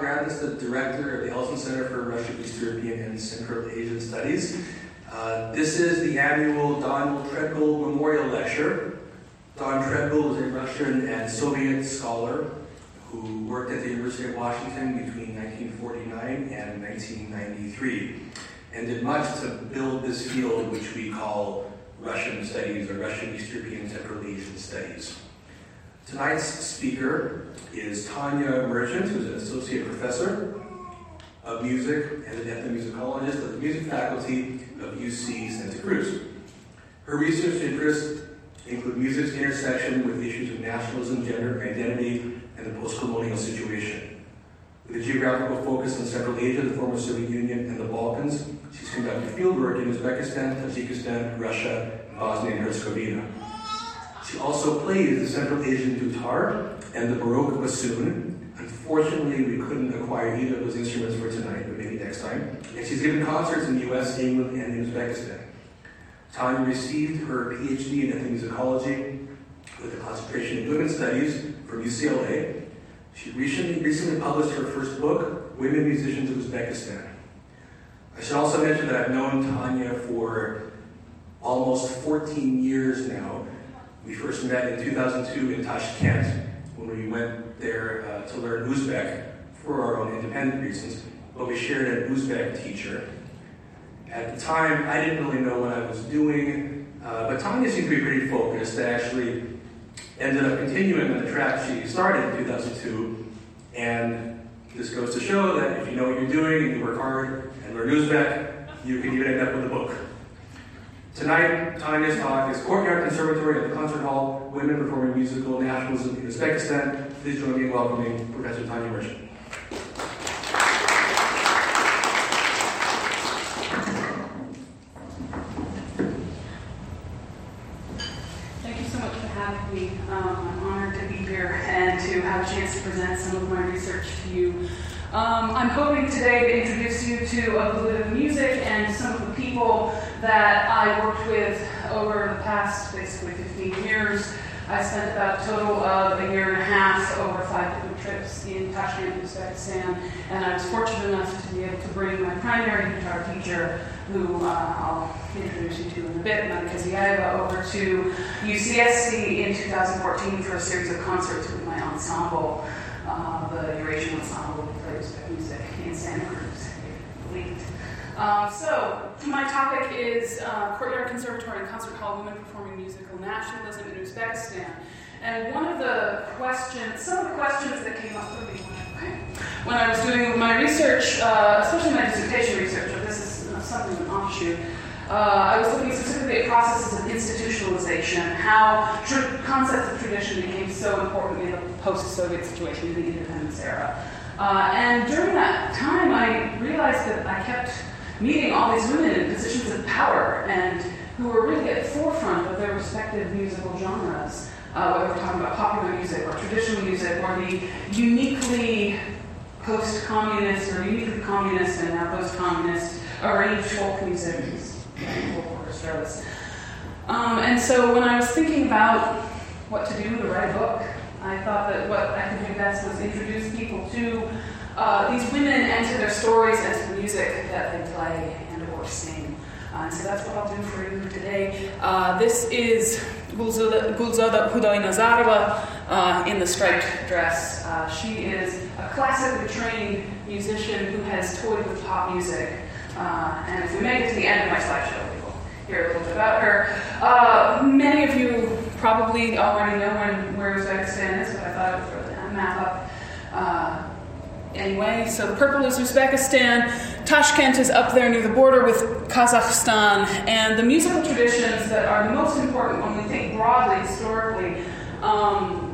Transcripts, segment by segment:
Scott Radnitz, the director of the Ellison Center for Russian, East European, and Central Asian Studies. Uh, this is the annual Don Treadgold Memorial Lecture. Don Treadgold is a Russian and Soviet scholar who worked at the University of Washington between 1949 and 1993 and did much to build this field which we call Russian studies or Russian East European Central Asian studies. Tonight's speaker is Tanya Merchant, who's an associate professor of music and an ethnomusicologist of the music faculty of UC Santa Cruz. Her research interests include music's intersection with issues of nationalism, gender identity, and the post-colonial situation. With a geographical focus on Central Asia, the former Soviet Union, and the Balkans, she's conducted fieldwork in Uzbekistan, Tajikistan, Russia, Bosnia and Herzegovina. She also plays the Central Asian dutar and the Baroque bassoon. Unfortunately, we couldn't acquire either of those instruments for tonight, but maybe next time. And she's given concerts in the US, England, and Uzbekistan. Tanya received her PhD in ethnomusicology with a concentration in women's studies from UCLA. She recently, recently published her first book, Women Musicians of Uzbekistan. I should also mention that I've known Tanya for almost 14 years now. We first met in 2002 in Tashkent when we went there uh, to learn Uzbek for our own independent reasons, but we shared an Uzbek teacher. At the time, I didn't really know what I was doing, uh, but Tanya seemed to be pretty focused. I actually ended up continuing on the track she started in 2002, and this goes to show that if you know what you're doing and you work hard and learn Uzbek, you can even end up with a book. Tonight, Tanya's talk is Courtyard Conservatory at the Concert Hall, Women Performing Musical Nationalism in Uzbekistan. Please join me in welcoming Professor Tanya Merchant. Thank you so much for having me. Um, I'm honored to be here and to have a chance to present some of my research to you. Um, I'm hoping today to introduce you to a little bit of music and some people that I worked with over the past basically 15 years. I spent about a total of a year and a half over five different trips in Tashkent, Uzbekistan, and I was fortunate enough to be able to bring my primary dutar teacher, who uh, I'll introduce you to in a bit, Monika Ziyaeva, over to UCSC in 2014 for a series of concerts with my ensemble, uh, the Eurasian Ensemble who plays music in Santa Cruz. Uh, so, my topic is uh, Courtyard Conservatory and Concert Hall Women Performing Musical Nationalism in Uzbekistan. And one of the questions, some of the questions that came up for me when I was doing my research, uh, especially my dissertation research, but this is something of an offshoot, uh, I was looking specifically at processes of institutionalization, how tr- concepts of tradition became so important in the post-Soviet situation, in the independence era. Uh, and during that time, I realized that I kept meeting all these women in positions of power and who were really at the forefront of their respective musical genres, uh, whether we're talking about popular music or traditional music or the uniquely post-communist or uniquely communist and now post-communist arranged folk music, folk orchestras. Um, and so when I was thinking about what to do to write a book, I thought that what I could do best was introduce people to uh, these women and their stories and the music that they play and or sing. Uh, and so that's what I'll do for you today. Uh, this is Gulzada, Huday Nazarova uh, in the striped dress. Uh, she is a classically trained musician who has toyed with pop music. Uh, and if we make it to the end of my slideshow, hear a little bit about her. many of you probably already know when, where Uzbekistan is, but I thought I would throw the map up. Uh, anyway, so the purple is Uzbekistan, Tashkent is up there near the border with Kazakhstan, and the musical traditions that are the most important when we think broadly historically um,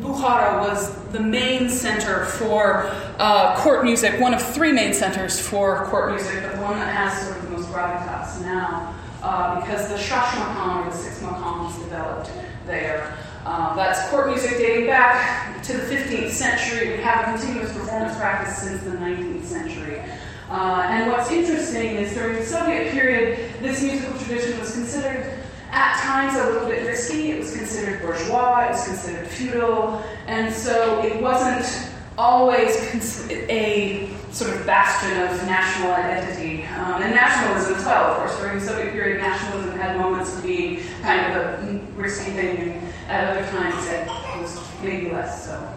Bukhara was the main center for uh, court music, one of three main centers for court music, but the one that has sort of the most gravitas now, uh, because the Shash Maqam, or the six maqams, developed there. Uh, that's court music dating back to the 15th century. We have a continuous performance practice since the 19th century. Uh, and what's interesting is during the Soviet period, this musical tradition was considered at times a little bit risky. It was considered bourgeois, it was considered feudal, and so it wasn't always a sort of bastion of national identity. Um, and nationalism as well, of course. During the Soviet period, nationalism had moments of being kind of a risky thing, at other times it was maybe less so.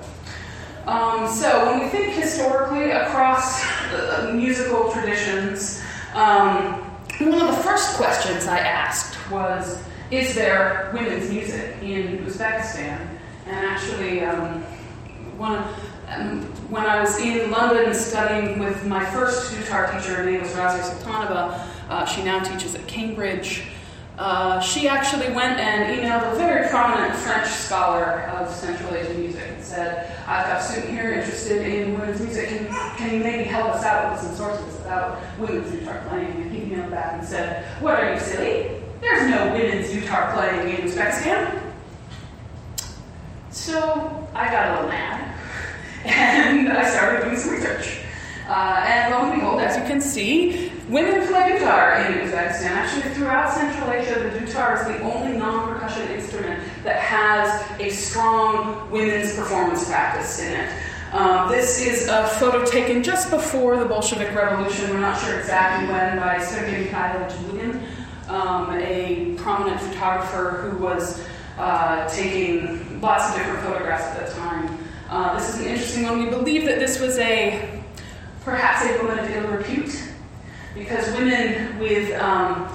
Um, so when we think historically across uh, musical traditions, um, one of the first questions I asked was, is there women's music in Uzbekistan? And actually, um, one, um, when I was in London studying with my first dutar teacher, her name was Razia Sultanova, uh, she now teaches at Cambridge. Uh, she actually went and emailed a very prominent French scholar of Central Asian music and said, I've got a student here interested in women's music. Can, can you maybe help us out with some sources about women's dutar playing? And he emailed back and said, What are you, silly? There's no women's dutar playing in Uzbekistan. So I got a little mad and I started doing some research. Uh, and lo and behold, as you can see, women play dutar in Uzbekistan. Actually, throughout Central Asia, the dutar is the only non percussion instrument that has a strong women's performance practice in it. Um, this is a photo taken just before the Bolshevik Revolution. We're not sure exactly when, by Sergei Mikhailovich Lugin, um, a prominent photographer who was uh, taking lots of different photographs at the time. Uh, this is an interesting one. We believe that this was a perhaps a woman of ill repute, because women with um,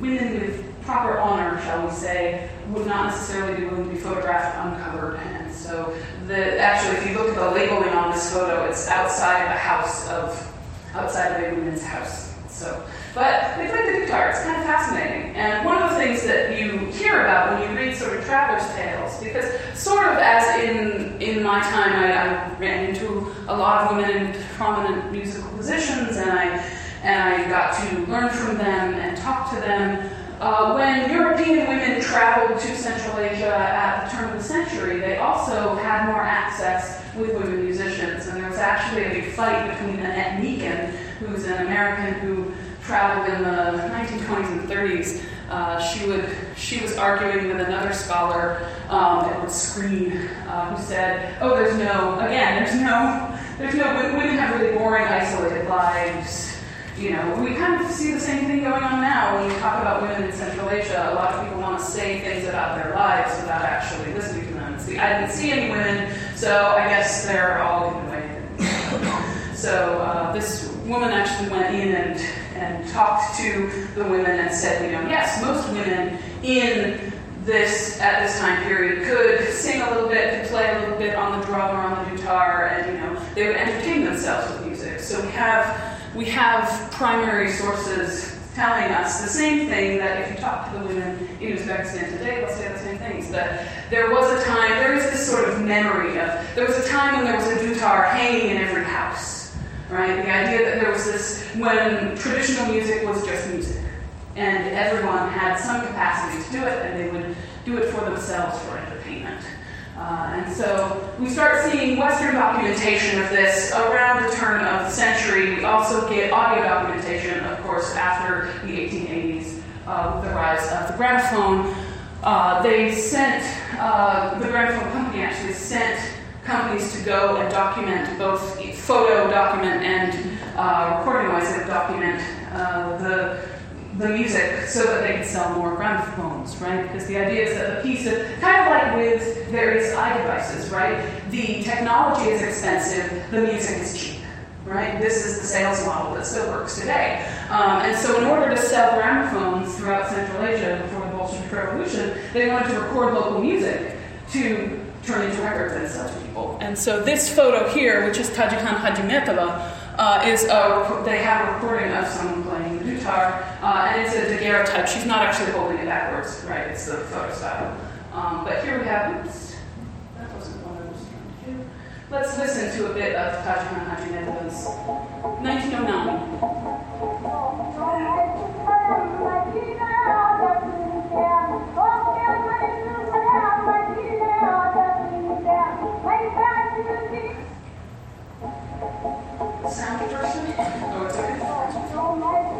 women with proper honor, shall we say, would not necessarily be willing to be photographed uncovered. And so, the, actually, if you look at the labeling on this photo, it's outside a house of outside of a woman's house. So, but they play the dutar. It's kind of fascinating. And one of the things that you hear about when you read sort of traveler's tales, because sort of as in in my time, I, I ran into a lot of women in prominent musical positions, and I and I got to learn from them and talk to them. Uh, when European women traveled to Central Asia at the turn of the century, they also had more access with women musicians. And there was actually a big fight between Annette Meakin, who's an American who traveled in the 1920s and 30s. Uh, she would she was arguing with another scholar, um, Edward Screen, uh, who said, "Oh, there's no again, there's no there's no women have really boring, isolated lives." You know, we kind of see the same thing going on now when we talk about women in Central Asia. A lot of people want to say things about their lives without actually listening to them. See, I didn't see any women, so I guess they're all in the way. So uh, this woman actually went in and, and talked to the women and said, you know, yes, most women in this at this time period could sing a little bit, could play a little bit on the drum or on the dutar, and you know, they would entertain themselves with music. So we have we have primary sources telling us the same thing that if you talk to the women in Uzbekistan today, they'll say the same things. That there was a time, there is this sort of memory of, there was a time when there was a dutar hanging in every house, right? The idea that there was this, when traditional music was just music, and everyone had some capacity to do it, and they would do it for themselves for entertainment. Uh, and so we start seeing Western documentation of this around the turn of the century. We also get audio documentation, of course, after the 1880s uh, with the rise of the gramophone. Uh, they sent, uh, the gramophone company actually sent companies to go and document both photo document and uh, recording wise document uh, the the music so that they could sell more gramophones, right? Because the idea is that the piece of, kind of like with various iDevices, right? The technology is expensive, the music is cheap, right? This is the sales model that still works today. Um, and so, in order to sell gramophones throughout Central Asia before the Bolshevik Revolution, they wanted to record local music to turn into records and sell to people. And so, this photo here, which is Tajikan Hajimetova, uh, is a, they have a recording of someone playing dutar, uh, and it's a daguerreotype. She's not actually holding it backwards, right? It's the photo style. Um, but here we have, oops, that wasn't let's listen to a bit of Tajuddin Haji Netherlands, 1909. Sound person? Oh, it's okay.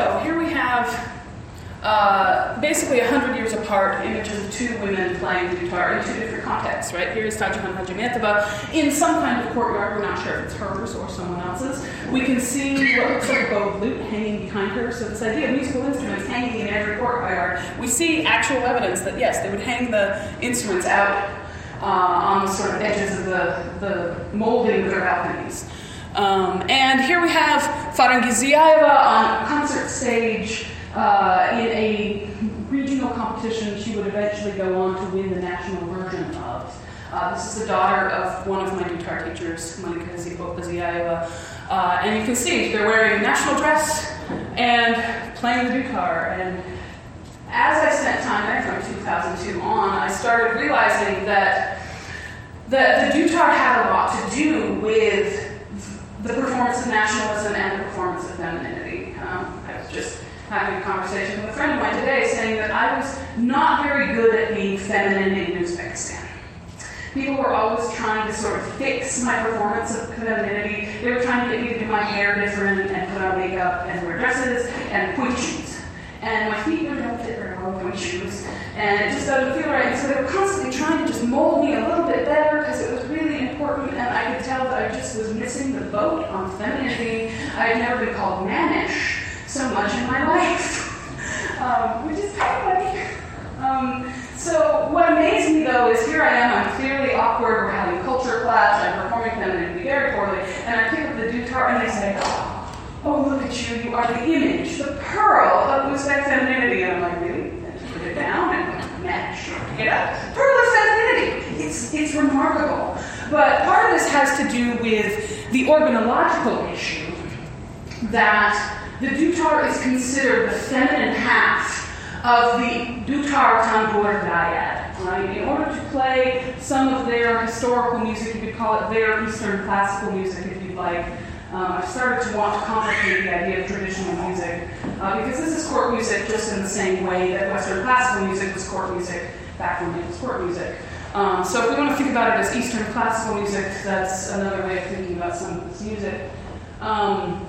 so here we have uh, basically 100 years apart images of two women playing the dutar in two different contexts, right? Here's Tajuddin Hajimantova in some kind of courtyard. We're not sure if it's hers or someone else's. We can see what looks like a bow of lute hanging behind her. So this idea of musical instruments hanging in every courtyard, we see actual evidence that yes, they would hang the instruments out uh, on the sort of edges of the, the molding of their balconies. Um, and here we have Farangiz Ziyaeva on concert stage uh, in a regional competition she would eventually go on to win the national version of. Uh, this is the daughter of one of my dutar teachers, Monika Ziyaeva. Uh, and you can see they're wearing a national dress and playing the dutar. And as I spent time there from 2002 on, I started realizing that the, the dutar had a lot to do with the performance of nationalism and the performance of femininity. Um, I was just having a conversation with a friend of mine today saying that I was not very good at being feminine in Uzbekistan. People were always trying to sort of fix my performance of femininity. They were trying to get me to do my hair different and put on makeup and wear dresses and point shoes. And my feet don't fit very well with point shoes. And it just doesn't feel right. And so they were constantly trying to just mold me a little bit better because it was really and I I just was missing the boat on femininity. I had never been called mannish so much in my life, um, which is kind of funny. Um, so what amazed me though is here I am, I'm clearly awkward, we're having culture class, I'm performing femininity very poorly, and I pick up the dutar and they say, oh, look at you, you are the image, the pearl of Uzbek femininity. And I'm like, really? And put it down and pick it up. Pearl of femininity. It's, it's remarkable. But part of this has to do with the organological issue that the dutar is considered the feminine half of the dutar tambur dyad. Right? In order to play some of their historical music, you could call it their Eastern classical music if you'd like. Um, I've started to want to complicate the idea of traditional music uh, because this is court music just in the same way that Western classical music was court music back when it was court music. Um, so if we want to think about it as Eastern classical music, that's another way of thinking about some of this music. Um,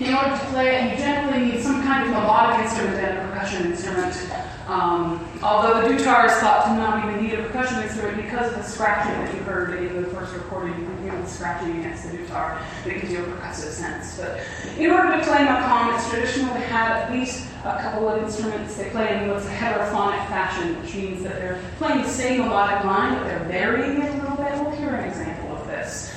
in order to play it, you generally need some kind of melodic instrument and a percussion instrument. Um, although the dutar is thought to not even need a percussion instrument because of the scratching that you heard in the first recording, you the scratching against the dutar, it gives you a percussive sense. But in order to play maqam, it's traditional to have at least a couple of instruments. They play in what's a heterophonic fashion, which means that they're playing the same melodic line, but they're varying it a little bit. We'll hear an example of this.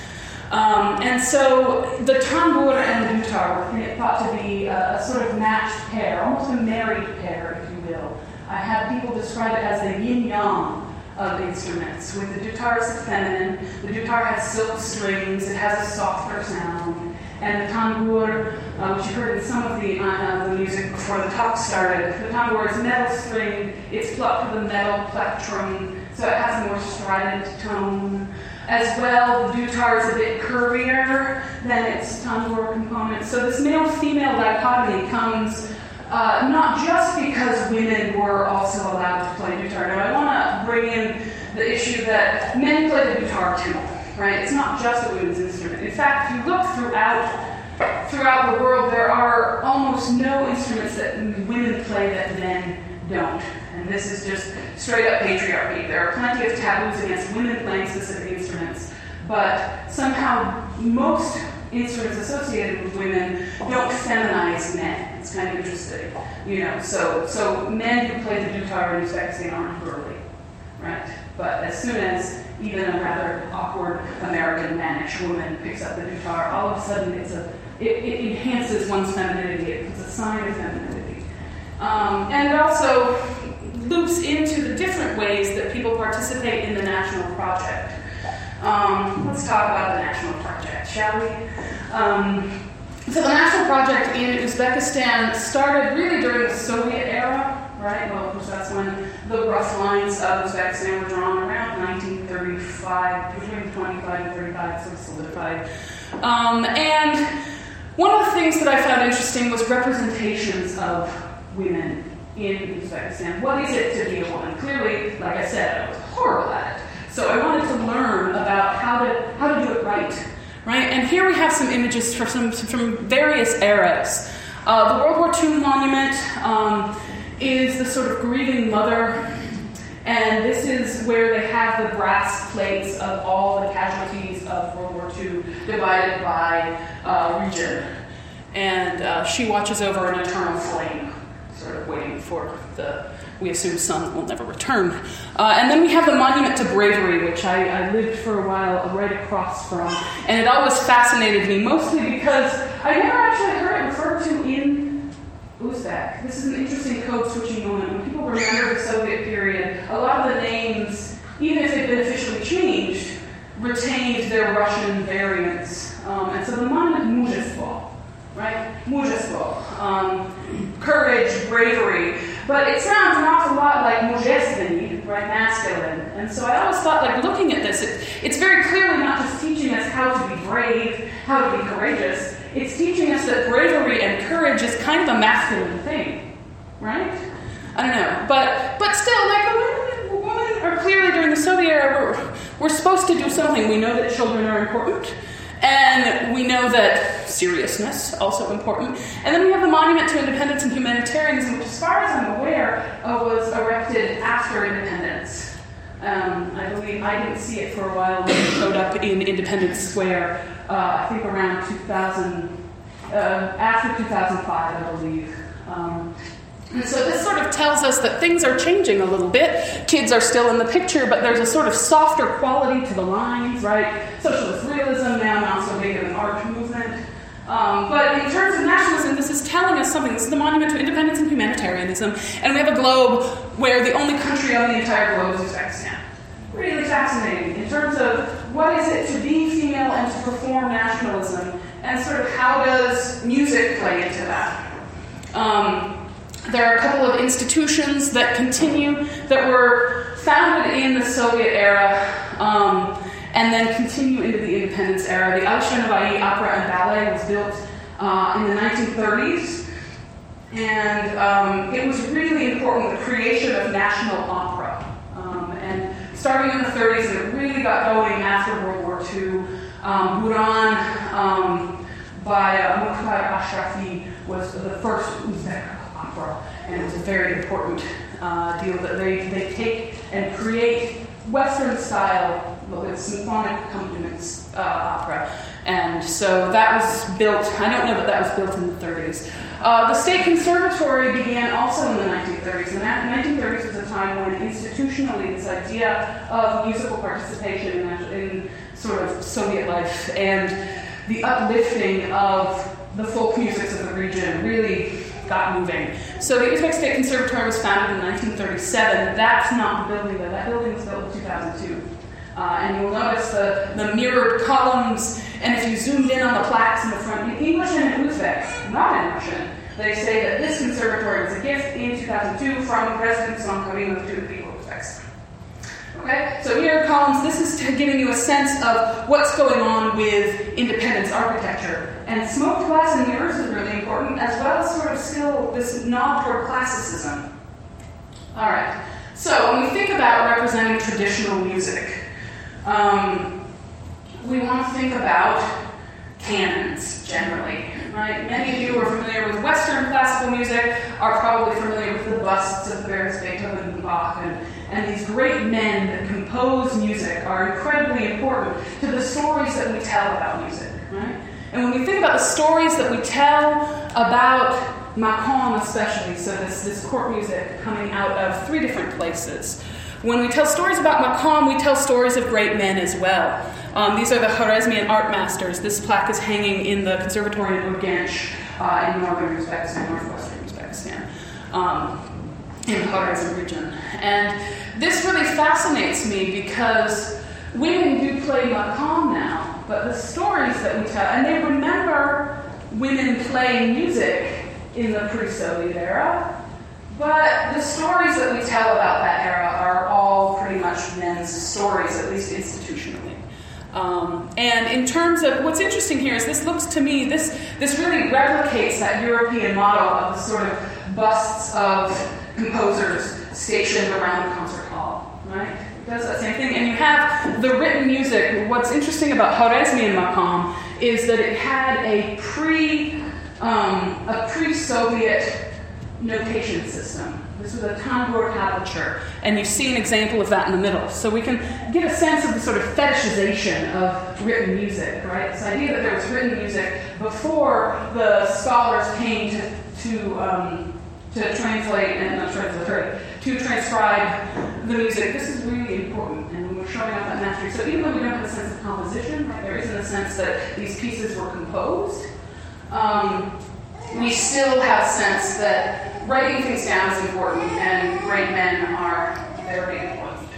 Um, and so the tambur and the dutar were thought to be a, a, sort of matched pair, almost a married pair, if you will. I have people describe it as the yin yang of instruments. With the dutar, it's feminine. The dutar has silk strings, it has a softer sound. And the tambur, uh, which you heard in some of the, uh, the music before the talk started, the tambur is metal string, it's plucked with a metal plectrum, so it has a more strident tone. As well, the dutar is a bit curvier than its tambur component. So this male-female dichotomy comes uh, not just because women were also allowed to play dutar. Now, I want to bring in the issue that men play the dutar too, right? It's not just a women's instrument. In fact, if you look throughout throughout the world, there are almost no instruments that women play that men don't. And this is just straight up patriarchy. There are plenty of taboos against women playing specific instruments, but somehow most instruments associated with women don't feminize men. It's kind of interesting, you know. So, so men who play the dutar in Uzbekistan aren't girly. right? But as soon as even a rather awkward American mannish woman picks up the dutar, all of a sudden it's a it, it enhances one's femininity. It's a sign of femininity, um, and it also loops into the different ways that people participate in the national project. Um, let's talk about the national project, shall we? Um, so the national project in Uzbekistan started really during the Soviet era, right? Well, of course, that's when the rough lines of Uzbekistan were drawn around 1935, between 25 and 35, sort of solidified. Um, and one of the things that I found interesting was representations of women in Uzbekistan. What is it to be a woman? Clearly, like I said, I was horrible at it. So I wanted to learn about how to how to do it right, right? And here we have some images from some from various eras. Uh, the World War II monument um, is the sort of grieving mother, and this is where they have the brass plates of all the casualties of World War II divided by uh, region. And uh, she watches over an eternal flame, sort of waiting for the we assume sun will never return. Uh, and then we have the Monument to Bravery, which I, I, lived for a while right across from. And it always fascinated me, mostly because I never actually heard it referred to in Uzbek. This is an interesting code switching moment. When people remember the Soviet period, a lot of the names, even if they've been officially changed, retained their Russian variants. Um, and so the monument Muzhestvo, right? Muzhestvo, um, courage, bravery. But it sounds an awful lot like mujezveni, right, masculine. And so I always thought, like, looking at this, it, it's very clearly not just teaching us how to be brave, how to be courageous. It's teaching us that bravery and courage is kind of a masculine thing, right? I don't know. But, but still, like, the women, women are clearly during the Soviet era, we're, we're supposed to do something. We know that children are important. And we know that seriousness also important. And then we have the Monument to Independence and Humanitarianism, which, as far as I'm aware, uh, was erected after independence. Um, I believe I didn't see it for a while when it showed up in Independence Square. Uh, I think around 2000, uh, after 2005, I believe. Um, and so this sort of tells us that things are changing a little bit. Kids are still in the picture, but there's a sort of softer quality to the lines, right? Socialist realism now not so big of an art movement. Um, but in terms of nationalism, this is telling us something. This is the monument to independence and humanitarianism, and we have a globe where the only country on the entire globe is Uzbekistan. Really fascinating in terms of what is it to be female and to perform nationalism, and sort of how does music play into that. Um, there are a couple of institutions that continue that were founded in the Soviet era um, and then continue into the independence era. The Alisher Opera and Ballet was built uh, in the 1930s, and um, it was really important the creation of national opera. Um, and starting in the 30s, and it really got going after World War II. Um, Buran um, by uh, Mukhtar Ashrafi was the first Uzbek opera, and it was a very important uh, deal that they, they take and create Western style with symphonic accompaniments uh, opera. And so that was built, I don't know that that was built in the 30s. Uh, the State Conservatory began also in the 1930s. and The 1930s was a time when institutionally this idea of musical participation in, in sort of Soviet life and the uplifting of the folk musics of the region really got moving. So the Uzbek State Conservatory was founded in 1937. That's not the building though. That building was built in 2002. Uh, and you'll notice the, the mirrored columns, and if you zoomed in on the plaques in the front, in English and in Uzbek, not in Russian, they say that this conservatory was a gift in 2002 from President Islam Karimov to the people of Uzbekistan. Okay, so here are columns. This is giving you a sense of what's going on with independence architecture. And smoked glass and mirrors is really important, as well as sort of still this nod toward classicism. All right, so when we think about representing traditional music, um, we want to think about canons generally, right? Many of you who are familiar with Western classical music are probably familiar with the busts of various Beethoven and Bach and and these great men that compose music are incredibly important to the stories that we tell about music, right? And when we think about the stories that we tell about Maqam especially, so this, this court music coming out of three different places. When we tell stories about Maqam, we tell stories of great men as well. Um, these are the Khwarezmian art masters. This plaque is hanging in the conservatory in Urgench uh, in northern Uzbekistan, northwestern Uzbekistan, um, in the Khwarezm region. And this really fascinates me because women do play Maqam now, but the stories that we tell, and they remember women playing music in the pre Soviet era, but the stories that we tell about that era are all pretty much men's stories, at least institutionally. Um, and in terms of what's interesting here is this looks to me, this, this really replicates that European model of the sort of busts of composers stationed around the concert hall, right? It does that same thing. And you have the written music. What's interesting about Khwarezmian Maqam is that it had a pre, um, a pre-Soviet notation system. This was a tambur tablature, and you see an example of that in the middle. So we can get a sense of the sort of fetishization of written music, right? This idea that there was written music before the scholars came to, to, um, to translate and not translate, to transcribe the music. This is really important, and we're showing off that mastery. So even though we don't have a sense of composition, right, there isn't a sense that these pieces were composed. Um, we still have sense that writing things down is important and great men are very important.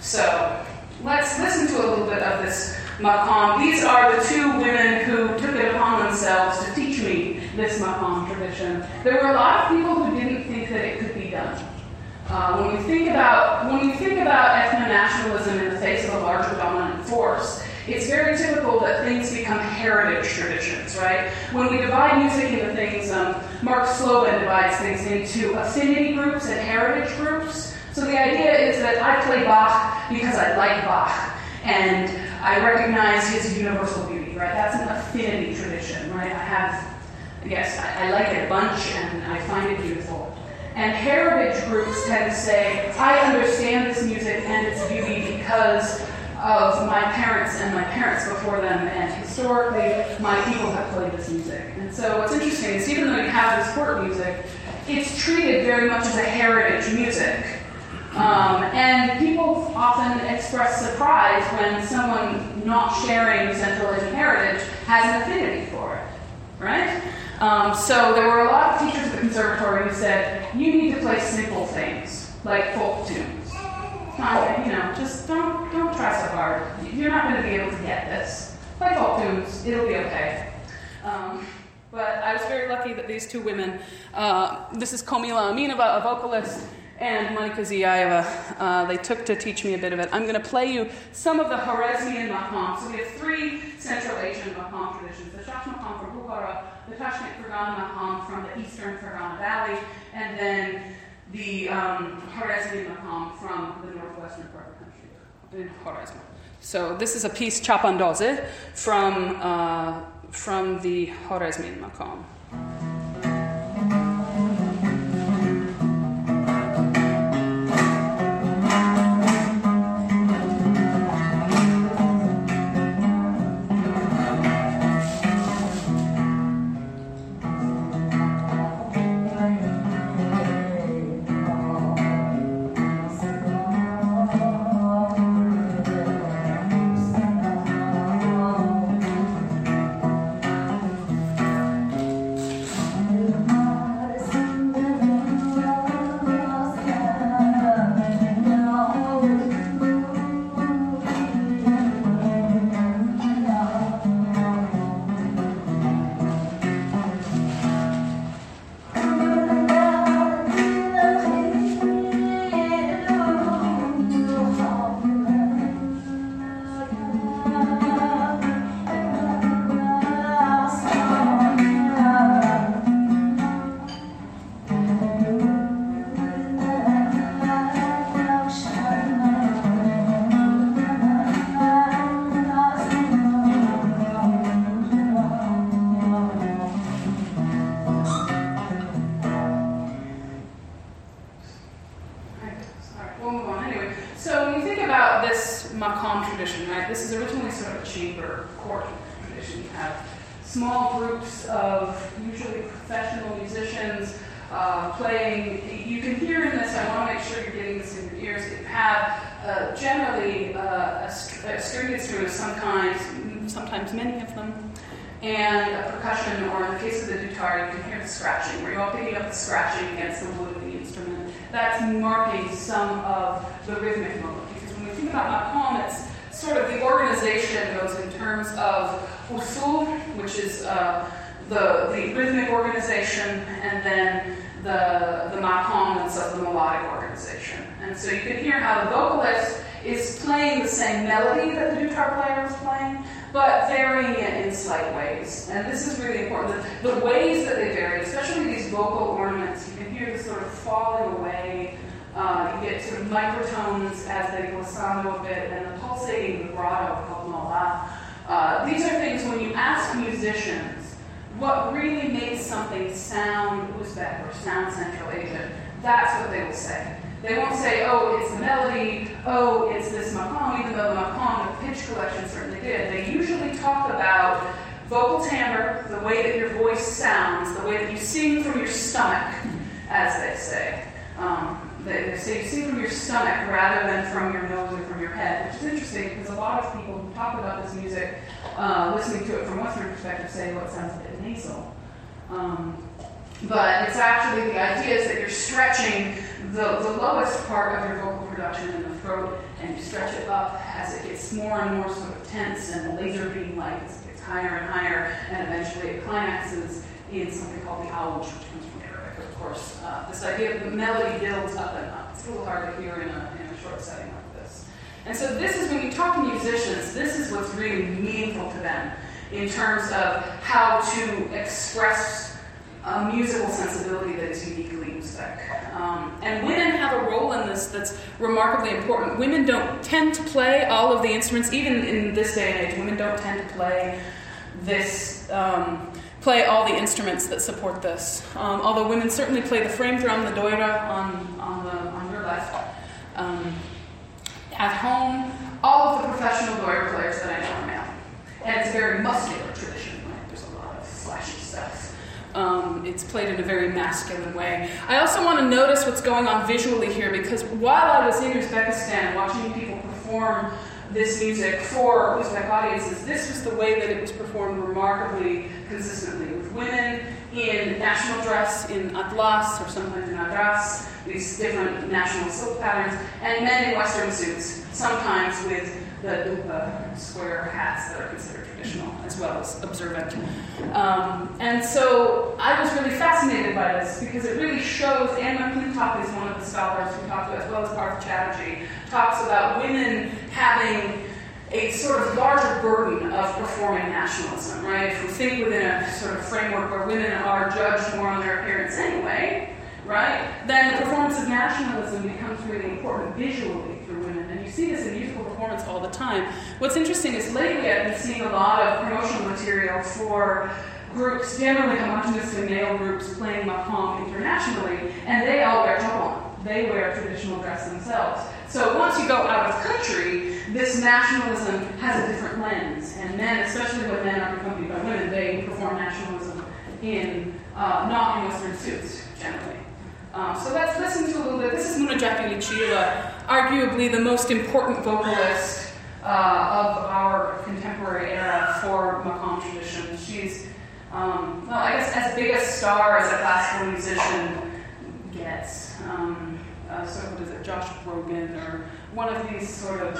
So let's listen to a little bit of this maqam. These are the two women who took it upon themselves to teach me this maqam tradition. There were a lot of people who didn't think that it could be done. Uh, when we think about when we think about ethno-nationalism in the face of a larger dominant force, it's very typical that things become heritage traditions, right? When we divide music into things, um, Mark Slobin divides things into affinity groups and heritage groups. So the idea is that I play Bach because I like Bach, and I recognize his universal beauty, right? That's an affinity tradition, right? I have, yes, I, I like it a bunch, and I find it beautiful. And heritage groups tend to say, I understand this music and its beauty because of my parents and my parents before them, and historically, my people have played this music. And so, what's interesting is even though you have this court music, it's treated very much as a heritage music. Um, and people often express surprise when someone not sharing Central Asian heritage has an affinity for it, right? Um, so there were a lot of teachers at the conservatory who said, you need to play simple things, like folk tunes you know, just don't don't try so hard. You're not going to be able to get this. Play folk tunes, it'll be okay. Um, but I was very lucky that these two women, uh, this is Komila Aminova, a vocalist, and Monika Ziyaeva, uh, they took to teach me a bit of it. I'm going to play you some of the Khwarezmian maqam. So we have three Central Asian maqam traditions the Shash maqam from Bukhara, the Tashkent Fergana maqam from the eastern Fergana Valley, and then the um, Khwarezmi maqam from the northwestern part of the country, in Khwarezm. So this is a piece Chapandoze from, uh, from the Khwarezmi maqam. Vocal ornaments, you can hear the sort of falling away. Uh, you get sort of microtones as they glissando a bit, and the pulsating vibrato called mola. Uh, these are things when you ask musicians what really makes something sound Uzbek or sound Central Asian, that's what they will say. They won't say, oh, it's the melody, oh, it's this maqam, even though the maqam, the pitch collection certainly did. They usually talk about vocal timbre, the way that your voice sounds, the way that you sing from your stomach, as they say. Um, they, say you sing from your stomach rather than from your nose or from your head, which is interesting because a lot of people who talk about this music, uh, listening to it from Western perspective, say, well, it sounds a bit nasal. Um, but it's actually the idea is that you're stretching the, the lowest part of your vocal production in the throat and you stretch it up as it gets more and more sort of tense and the laser beam like higher and higher and eventually it climaxes in something called the awj, which comes from Arabic, of course. Uh, this idea of the melody builds up and up. It's a little hard to hear in a, in a short setting like this. And so this is when you talk to musicians, this is what's really meaningful to them in terms of how to express a musical sensibility that is uniquely Um, and women have a role in this that's remarkably important. Women don't tend to play all of the instruments, even in this day and age. Women don't tend to play this, um, play all the instruments that support this. Um, although women certainly play the frame drum, the doira on, on, the, on your left. Um, at home, all of the professional doira players that I know are male. And it's very muscular tradition. Right? There's a lot of flashy stuff. Um, it's played in a very masculine way. I also want to notice what's going on visually here because while I was in Uzbekistan watching people perform this music for Uzbek audiences, this was the way that it was performed remarkably consistently with women in national dress, in atlas or sometimes in adras, these different national silk patterns, and men in Western suits, sometimes with the dupa square hats that are considered traditional as well as observant. Um, and so I was really fascinated by this because it really shows, Anne McClintock is one of the scholars who talked to, as well as Partha Chatterjee, talks about women having a sort of larger burden of performing nationalism, right? If we think within a sort of framework where women are judged more on their appearance anyway, right, then the performance of nationalism becomes really important visually for women. And you see this in musical performance all the time. What's interesting is lately I've been seeing a lot of promotional material for groups, generally homogeneously male groups, playing maqam internationally, and they all wear jabon. They wear traditional dress themselves. So once you go out of country, this nationalism has a different lens. And men, especially when men are accompanied by women, they perform nationalism in uh, not in Western suits, generally. Um, so let's listen to a little bit. This is Munajat Yulchieva, arguably the most important vocalist uh, of our contemporary era for Maqam tradition. She's, um, well, I guess as big a star as a classical musician gets. Um, uh, of, what is it, Josh Groban, or one of these sort of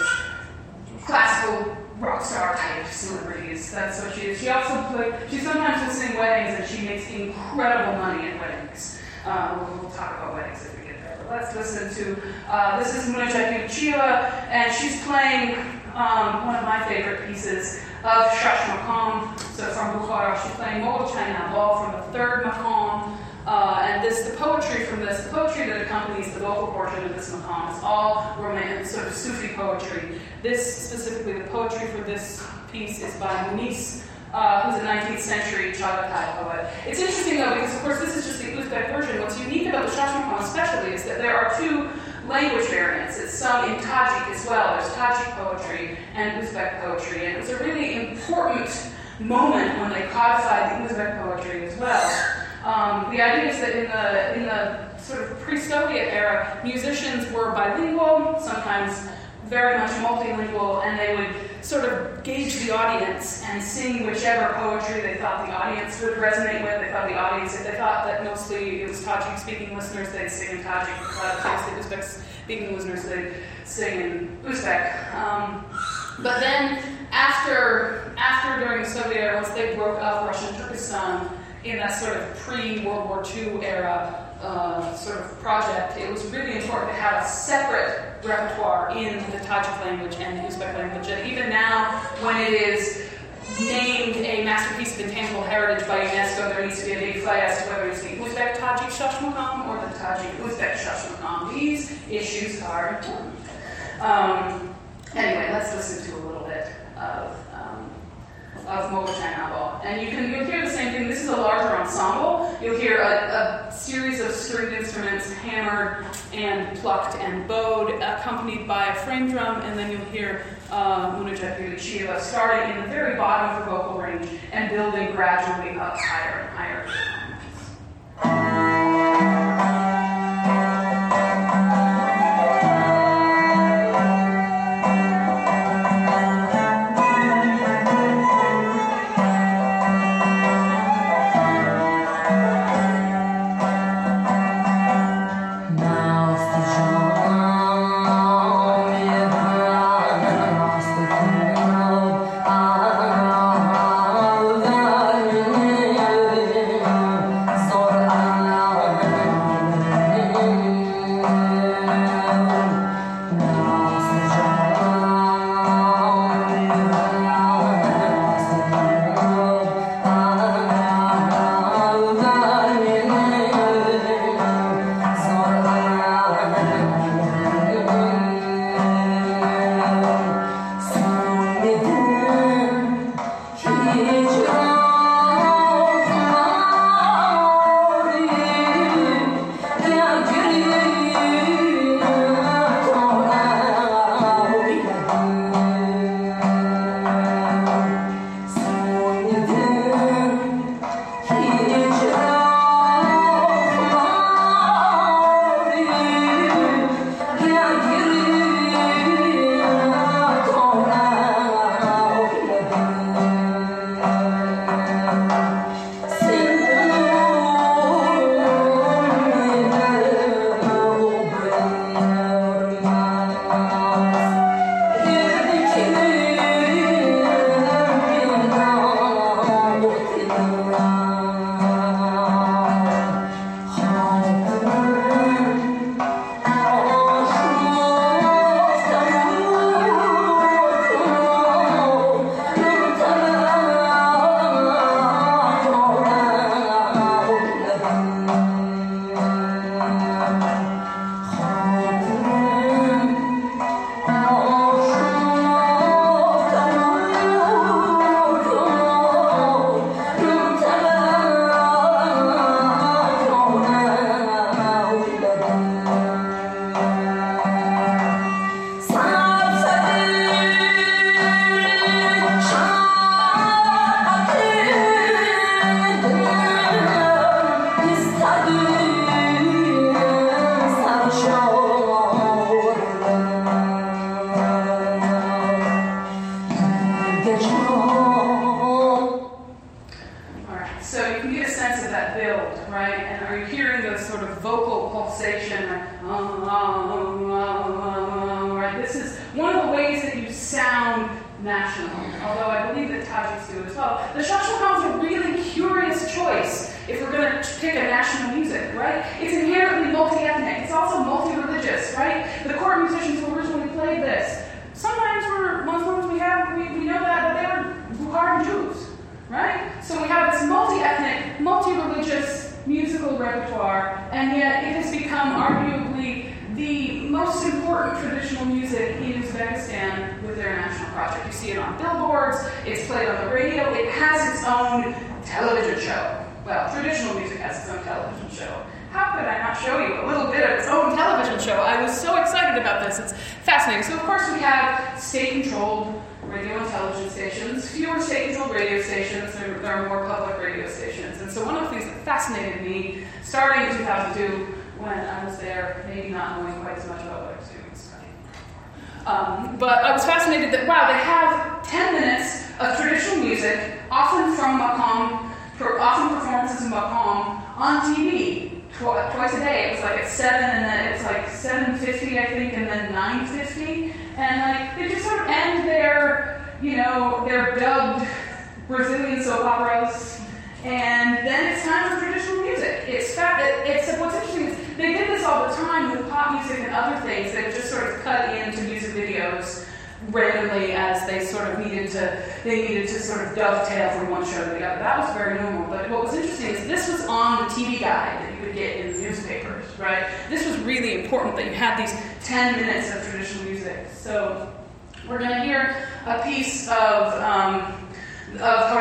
classical rock star type celebrities. That's what she is. She also she sometimes will sing weddings and she makes incredible money at weddings. Uh, we'll, talk about weddings if we get there. But let's listen to, uh, this is Munajat Yulchieva, and she's playing um, one of my favorite pieces of Shash Maqam. So from Bukhara, she's playing Mogul China Ball from the third Maqam. Uh, and this, the poetry from this, the poetry that accompanies the vocal portion of this maqam is all romantic, sort of Sufi poetry. This, specifically, the poetry for this piece is by Munis, uh, who's a 19th century Chagatai poet. It's interesting though, because of course this is just the Uzbek version. What's unique about the Shash Maqam especially is that there are two language variants. It's sung in Tajik as well. There's Tajik poetry and Uzbek poetry. And it was a really important moment when they codified the Uzbek poetry as well. Um, the idea is that in the in the sort of pre-Soviet era, musicians were bilingual, sometimes very much multilingual, and they would sort of gauge the audience and sing whichever poetry they thought the audience would resonate with. They thought the audience, if they thought that mostly it was Tajik speaking listeners, they'd sing in Tajik. If it was Uzbek speaking listeners, they'd sing in Uzbek. Um, but then after, after during the Soviet era, once they broke up Russian Turkestan in that sort of pre-World War II era, uh, sort of project, it was really important to have a separate repertoire in the Tajik language and the Uzbek language. And even now, when it is named a masterpiece of intangible heritage by UNESCO, there needs to be a big fight as to whether it's the Uzbek Tajik Shashmakam or the Tajik Uzbek Shashmakam. These issues are important. Um, anyway, let's listen to a little bit of of Mogochang And you can you'll hear the same thing. This is a larger ensemble. You'll hear a, a series of stringed instruments hammered and plucked and bowed, accompanied by a frame drum, and then you'll hear uh, Munajat starting in the very bottom of the vocal range and building gradually up higher and higher.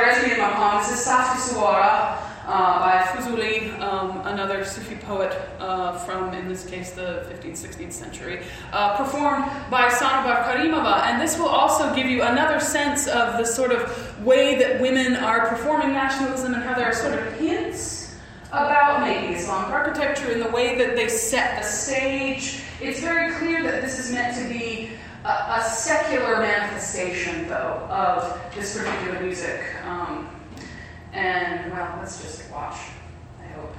And Maqam. This is Safti Suwara uh, by Fuzuli, um, another Sufi poet uh, from, in this case, the 15th, 16th century, uh, performed by Sanobar Karimova. And this will also give you another sense of the sort of way that women are performing nationalism and how there are sort of hints about making Islamic architecture in the way that they set the stage. It's very clear that this is meant to be a, a secular manifestation, though, of this particular music. Um, and, well, let's just watch, I hope.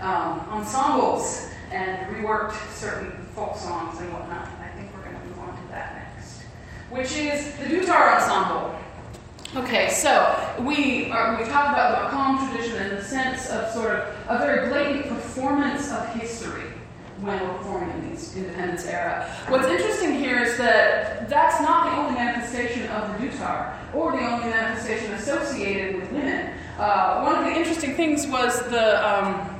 um, ensembles and reworked certain folk songs and whatnot. I think we're going to move on to that next, which is the Dutar Ensemble. Okay, so we are, we talk about the maqam tradition in the sense of sort of a very blatant performance of history when we're performing in these independence era. What's interesting here is that that's not the only manifestation of the dutar or the only manifestation associated with women. Uh, one of the interesting things was the. Um,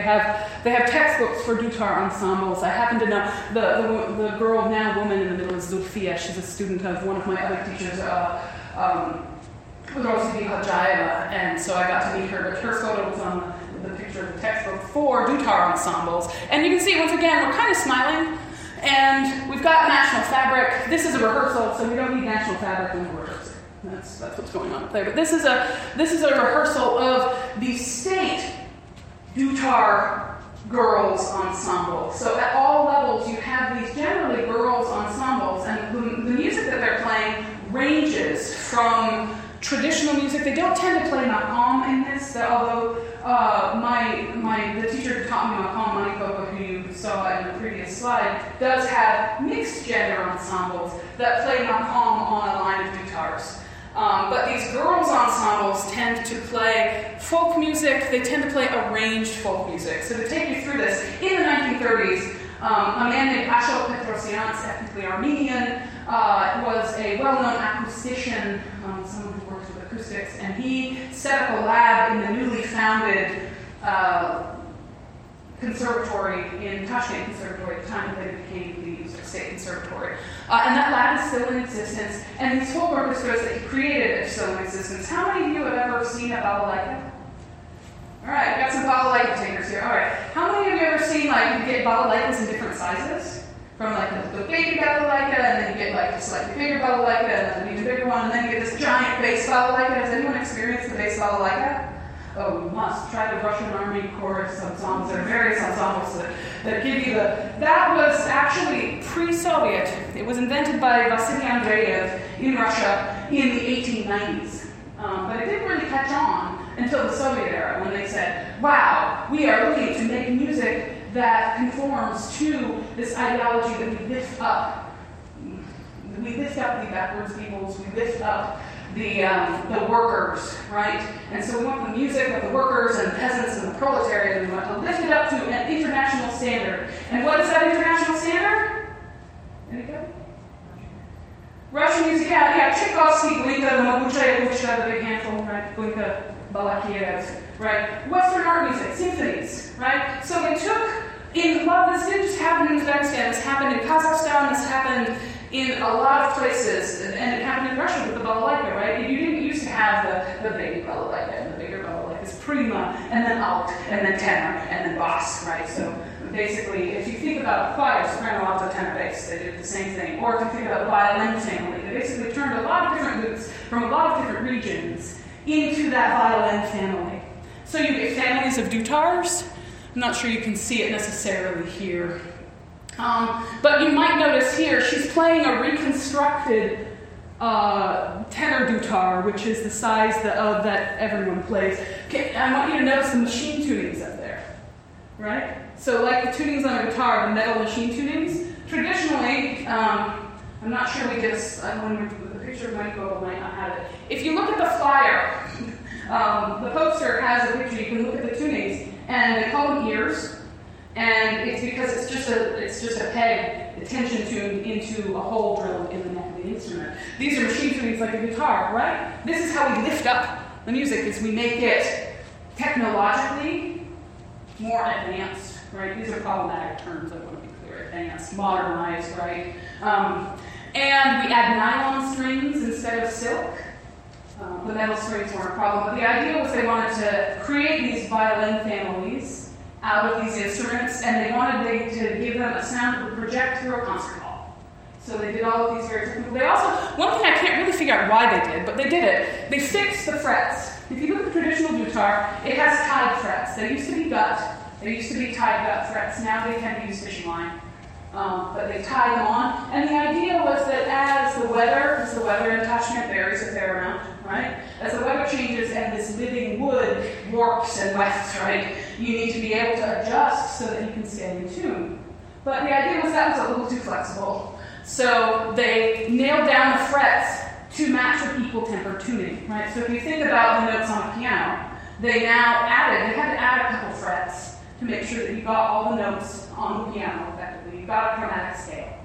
have they have textbooks for Dutar ensembles. I happen to know the, the, the girl now woman in the middle is Zulfia. She's a student of one of my other teachers, uh, um, and so I got to meet her. But her photo was on the, the picture of the textbook for Dutar ensembles, and you can see once again we're kind of smiling. And we've got national fabric. This is a rehearsal, so we don't need national fabric when we're rehearsing. That's, that's what's going on up there. But this is a this is a rehearsal of the state Dutar girls ensemble. So at all levels, you have these generally girls ensembles, and the, the music that they're playing ranges from traditional music. They don't tend to play maqam in this, although uh, my, my, the teacher who taught me maqam, Monika opa, who you saw in the previous slide, does have mixed gender ensembles that play maqam on a line of dutars. Um, but these girls' ensembles tend to play folk music, they tend to play arranged folk music. So to take you through this, in the 1930s, um, a man named Ashot Petrosyan, ethnically Armenian, uh, was a well-known acoustician, um, someone who works with acoustics, and he set up a lab in the newly founded uh, conservatory in Tashkent Conservatory at the time that it became the Uzbek State Conservatory. Uh, and that lab is still in existence, and these folk orchestras that he created are still in existence. How many of you have ever seen a balalaika? All right, got some balalaika takers here. All right, how many of you have ever seen like you get balalaikas in different sizes? From like the, the baby balalaika, and then you get like a slightly bigger balalaika, and then an even bigger one, and then you get this giant bass balalaika. Has anyone experienced the bass balalaika? Oh, you must try the Russian Army chorus ensembles. There are various ensembles that, that give you the. That was actually pre-Soviet. It was invented by Vasily Andreev in Russia in the 1890s, um, but it didn't really catch on until the Soviet era when they said, "Wow, we are looking to make music that conforms to this ideology that we lift up. We lift up the backwards peoples. We lift up." the, um, the workers, right? And so we want the music of the workers and the peasants and the proletariat, and we want to lift it up to an international standard. And what is that international standard? Anybody? Russian music, yeah, yeah, Tchaikovsky, Glinka, the Mabucha, Yabucha, the big handful, right? Glinka, Balakirev, right? Western art music, symphonies, right? So they took, in, well, this didn't just happen in Uzbekistan, this happened in Kazakhstan, this happened in a lot of places, and it happened in Russia with the balalaika, right? You didn't used to have the, the baby balalaika and the bigger balalaika. It's prima, and then alt, and then tenor, and then bass, right? So basically, if you think about choir, soprano, alto, tenor, bass, they did the same thing. Or if you think about violin family, they basically turned a lot of different groups from a lot of different regions into that violin family. So you get families of dutars. I'm not sure you can see it necessarily here. Um, but you might notice here she's playing a reconstructed uh, tenor dutar, which is the size that, uh, that everyone plays. Okay, I want you to notice the machine tunings up there, right? So, like the tunings on a guitar, the metal machine tunings. Traditionally, um, I'm not sure we get a, when the picture might go, might not have it. If you look at the flyer, um, the poster has a picture. You can look at the tunings, and they call them ears and it's because it's just a it's just a peg, a tension tuned into a hole drilled in the neck of the instrument. These are machine tunings like a guitar, right? This is how we lift up the music, is we make it technologically more advanced, right? These are problematic terms, I want to be clear. Advanced, modernized, right? Um, and we add nylon strings instead of silk. Um, the metal strings weren't a problem, but the idea was they wanted to create these violin families out of these instruments, and they wanted to give them a sound that would project through a concert hall. So they did all of these very technical. They also, one thing I can't really figure out why they did, but they did it. They fixed the frets. If you look at the traditional dutar, it has tied frets. They used to be gut. They used to be tied gut frets. Now they to use fishing line. Um, but they tie them on. And the idea was that as the weather, as the weather in Tashkent varies a fair amount, right? As the weather changes and this living wood warps and wefts, right? You need to be able to adjust so that you can stay in tune. But the idea was that was a little too flexible. So they nailed down the frets to match with equal temper tuning, right? So if you think about the notes on a piano, they now added, they had to add a couple frets to make sure that you got all the notes on the piano effectively. You got a chromatic scale.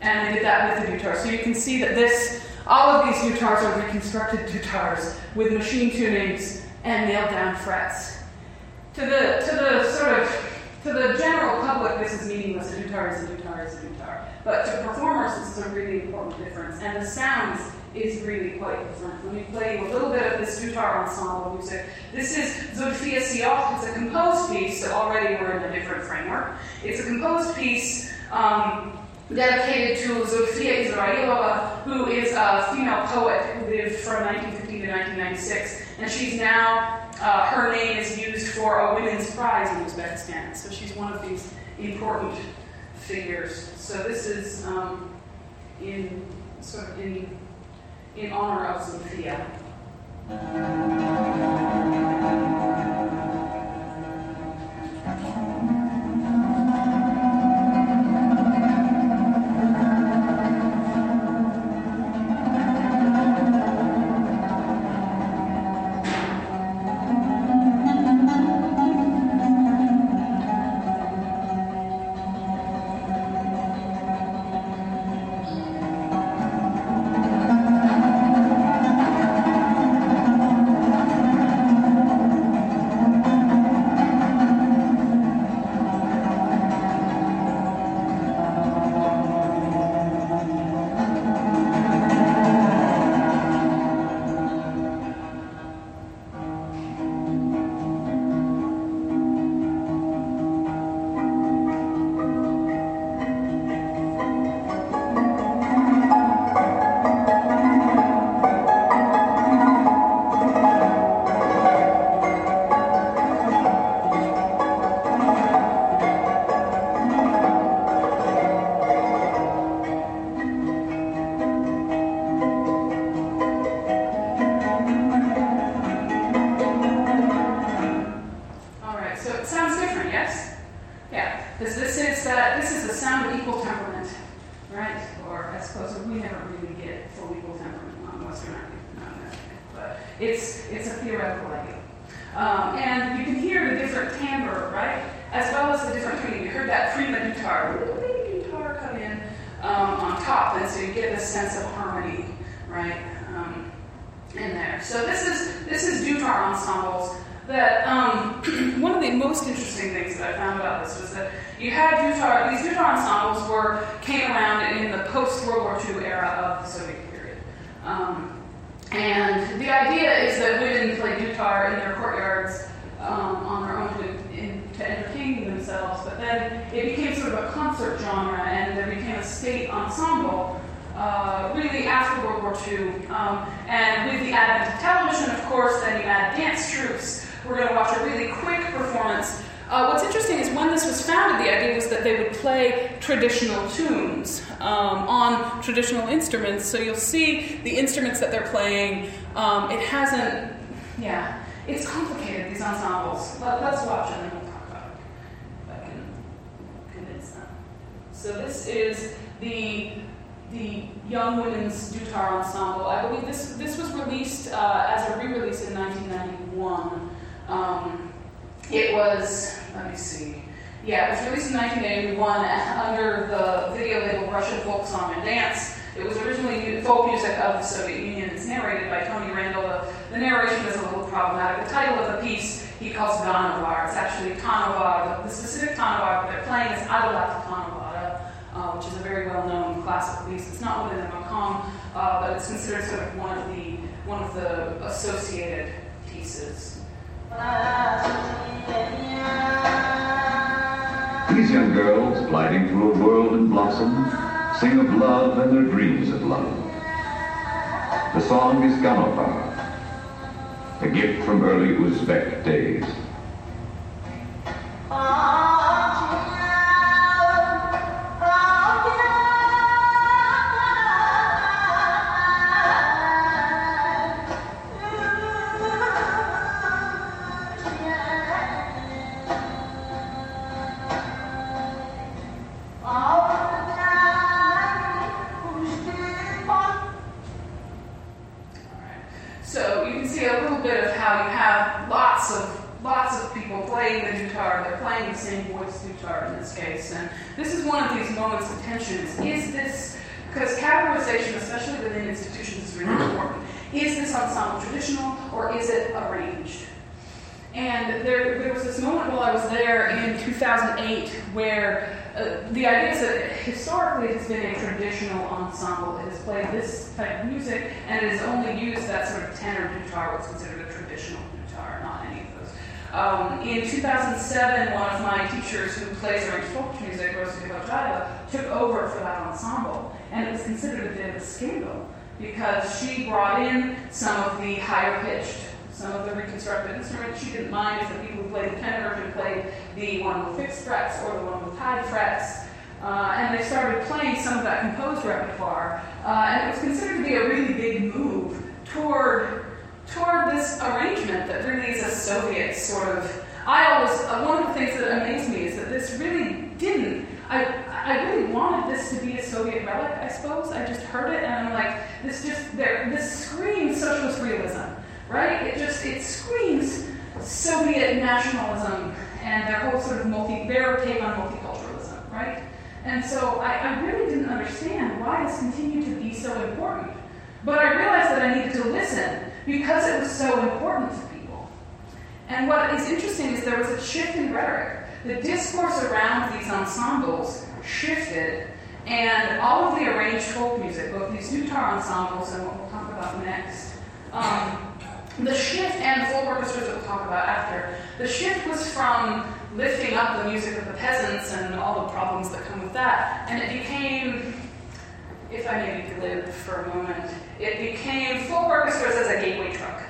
And they did that with the dutar. So you can see that this, all of these dutars are reconstructed dutars with machine tunings and nailed down frets. To the, to the sort of to the general public, this is meaningless. A dutar is a dutar is a dutar. But to performers, this is a really important difference. And the sounds is really quite different. Let me play you a little bit of this dutar ensemble music. This is Zulfiya Siyoh. It's a composed piece, so already we're in a different framework. It's a composed piece um, dedicated to Zulfiya Israilova, who is a female poet who lived from 1950 to 1996. And she's now, uh, her name is used for a women's prize in Uzbekistan. So she's one of these important figures. So this is um, in sort of in in honor of Sophia. The instruments that they're playing. Um, it hasn't, yeah, it's complicated, these ensembles. Let, us watch it and then we'll talk about it. If I can convince them. So this is the the Young Women's Dutar Ensemble. I believe this this was released uh, as a re-release in 1991. Um, it was let me see. Yeah, it was released in 1981 under the video label Russian Folk Song and Dance. It was originally folk music of the Soviet Union. It's narrated by Tony Randall. The, the narration is a little problematic. The title of the piece he calls Ganovar. It's actually Tanovar. The, specific Tanovar that they're playing is Adolat Tanovar uh, which is a very well-known classical piece. It's not within the Maqam, uh, but it's considered sort of one of the one of the associated pieces. These young girls, gliding through a world in blossom, sing of love and their dreams of love. The song is Ganovar, a gift from early Uzbek days. Ah. The same voice guitar in this case, and this is one of these moments of tension. Is, is this because categorization, especially within institutions, is really important. Is this ensemble traditional or is it arranged? And there, there was this moment while I was there in 2008 where uh, the idea is that historically it has been a traditional ensemble. It has played this type of music and it has only used that sort of tenor dutar, what's considered a traditional dutar, not any of those. Um, in 2007, one of my teachers who plays arranged folk music, Rosie Hojada, took over for that ensemble. And it was considered a bit of a scandal because she brought in some of the higher pitched some of the reconstructed instruments. She didn't mind if the people who played the tenor who played the one with fixed frets or the one with high frets. Uh, and they started playing some of that composed repertoire. Uh, and it was considered to be a really big move toward, toward this arrangement that really is a Soviet sort of. I always, uh, one of the things that amazed me is that this really didn't. I, I really wanted this to be a Soviet relic, I suppose. I just heard it and I'm like, this just, this screams socialist realism, right? It just, it screams Soviet nationalism and their whole sort of multi, their take on multiculturalism, right? And so I, I really didn't understand why this continued to be so important. But I realized that I needed to listen because it was so important to people. And what is interesting is there was a shift in rhetoric. The discourse around these ensembles shifted, and all of the arranged folk music, both these Dutar ensembles and what we'll talk about next, um, the shift and folk orchestras that we'll talk about after, the shift was from lifting up the music of the peasants and all the problems that come with that, and it became, if I may live for a moment, it became folk orchestras as a gateway drug.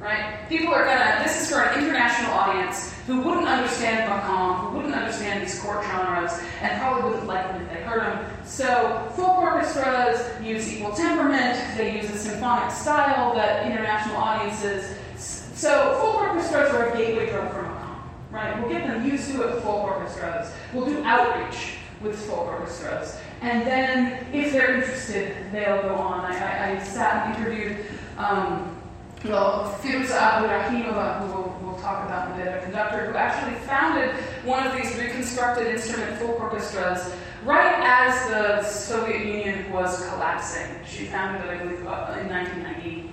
Right? People are gonna, this is for an international audience who wouldn't understand Maqam, who wouldn't understand these court genres, and probably wouldn't like them if they heard them. So folk orchestras use equal temperament, they use a symphonic style that international audiences. So folk orchestras are a gateway drug for Maqam, right? We'll get them used to it folk orchestras. We'll do outreach with folk orchestras. And then, if they're interested, they'll go on. I, I, I sat and interviewed um, well, Firuza Abdurahimova, who we'll, we'll, talk about in a bit, a conductor who actually founded one of these reconstructed instrument folk orchestras right as the Soviet Union was collapsing. She founded it, I believe, uh, in 1990.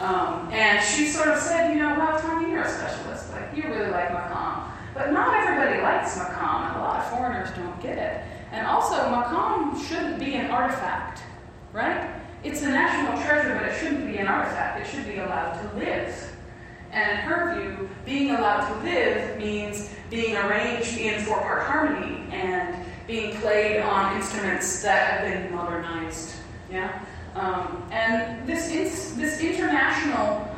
Um, and she sort of said, you know, well, Tony, you're a specialist. Like, you really like Maqam. But not everybody likes Maqam, and a lot of foreigners don't get it. And also, Maqam shouldn't be an artifact, right? It's a national treasure, but it shouldn't be an artifact. It should be allowed to live. And in her view, being allowed to live means being arranged in four part harmony and being played on instruments that have been modernized. Yeah? Um, and this, this international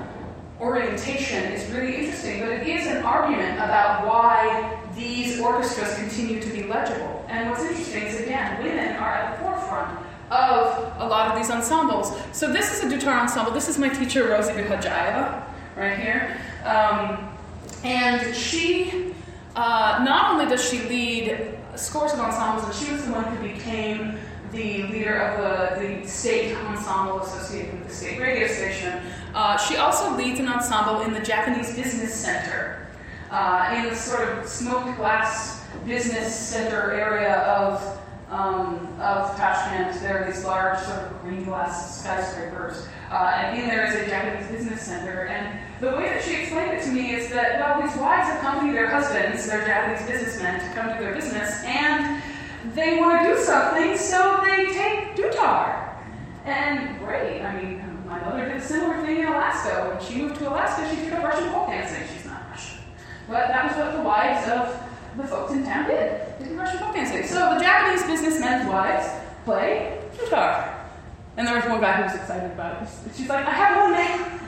orientation is really interesting, but it is an argument about why these orchestras continue to be legible. And what's interesting is, again, women are at the forefront of a lot of these ensembles. So this is a Dutar ensemble. This is my teacher, Rosie Bihodjaeva, right here. Um, and she, uh, not only does she lead scores of ensembles, but she was the one who became the leader of the, the state ensemble associated with the state radio station. Uh, she also leads an ensemble in the Japanese Business Center, uh, in the sort of smoked glass business center area of um, of Tashkent. There are these large sort of green glass skyscrapers, uh, and in there is a Japanese business center. And the way that she explained it to me is that, well, these wives accompany their husbands, their Japanese businessmen, to come to their business, and they want to do something, so they take Dutar. And great, I mean, my mother did a similar thing in Alaska. When she moved to Alaska, she took up Russian folk dancing. She's not Russian. But that was what the wives of the folks in town did. Did the Russian folk dancing. So the Japanese businessmen's wives play dutar. And there was one guy who was excited about it. She's like, I have one name.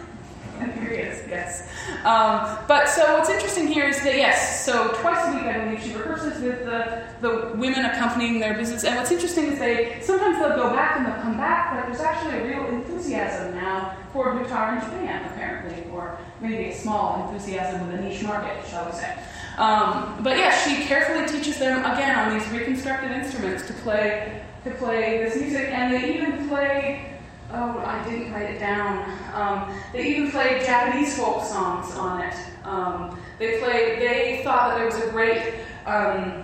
And here he is, yes. Um, but so what's interesting here is that, yes, so twice a week, I believe, she rehearses with the, the women accompanying their business. And what's interesting is they sometimes they'll go back and they'll come back, but there's actually a real enthusiasm now for Dutar in Japan, apparently, or maybe a small enthusiasm with a niche market, shall we say. Um, but yeah, she carefully teaches them again on these reconstructed instruments to play to play this music, and they even play. Oh, I didn't write it down. Um, they even played Japanese folk songs on it. Um, they played. They thought that there was a great um,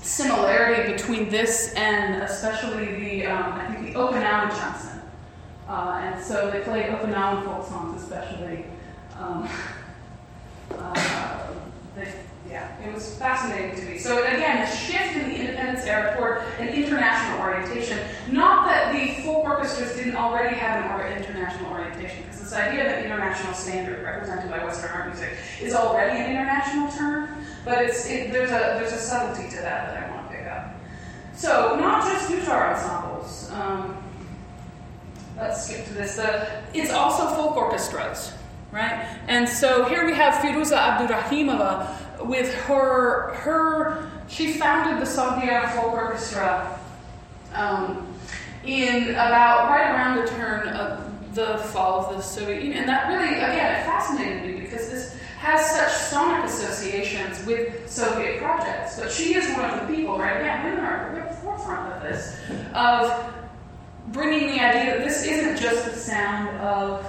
similarity between this and especially the um, I think the Okinawan sanshin. Uh, and so they played Okinawan folk songs, especially. Um, uh, they, yeah, it was fascinating to me. So again, a shift in the independence era toward an international orientation. Not that the folk orchestras didn't already have an international orientation, because this idea of an international standard represented by Western art music is already an international term, but it's it, there's a there's a subtlety to that that I want to pick up. So not just Dutar ensembles. Um, let's skip to this. The, it's also folk orchestras, right? And so here we have Firuza Abdurahimova with her her she founded the Sogdiana Folk Orchestra um, in about right around the turn of the fall of the Soviet Union. And that really, again, it fascinated me because this has such sonic associations with Soviet projects. But she is one of the people, right? Yeah, women are at the forefront of this, of bringing the idea that this isn't just the sound of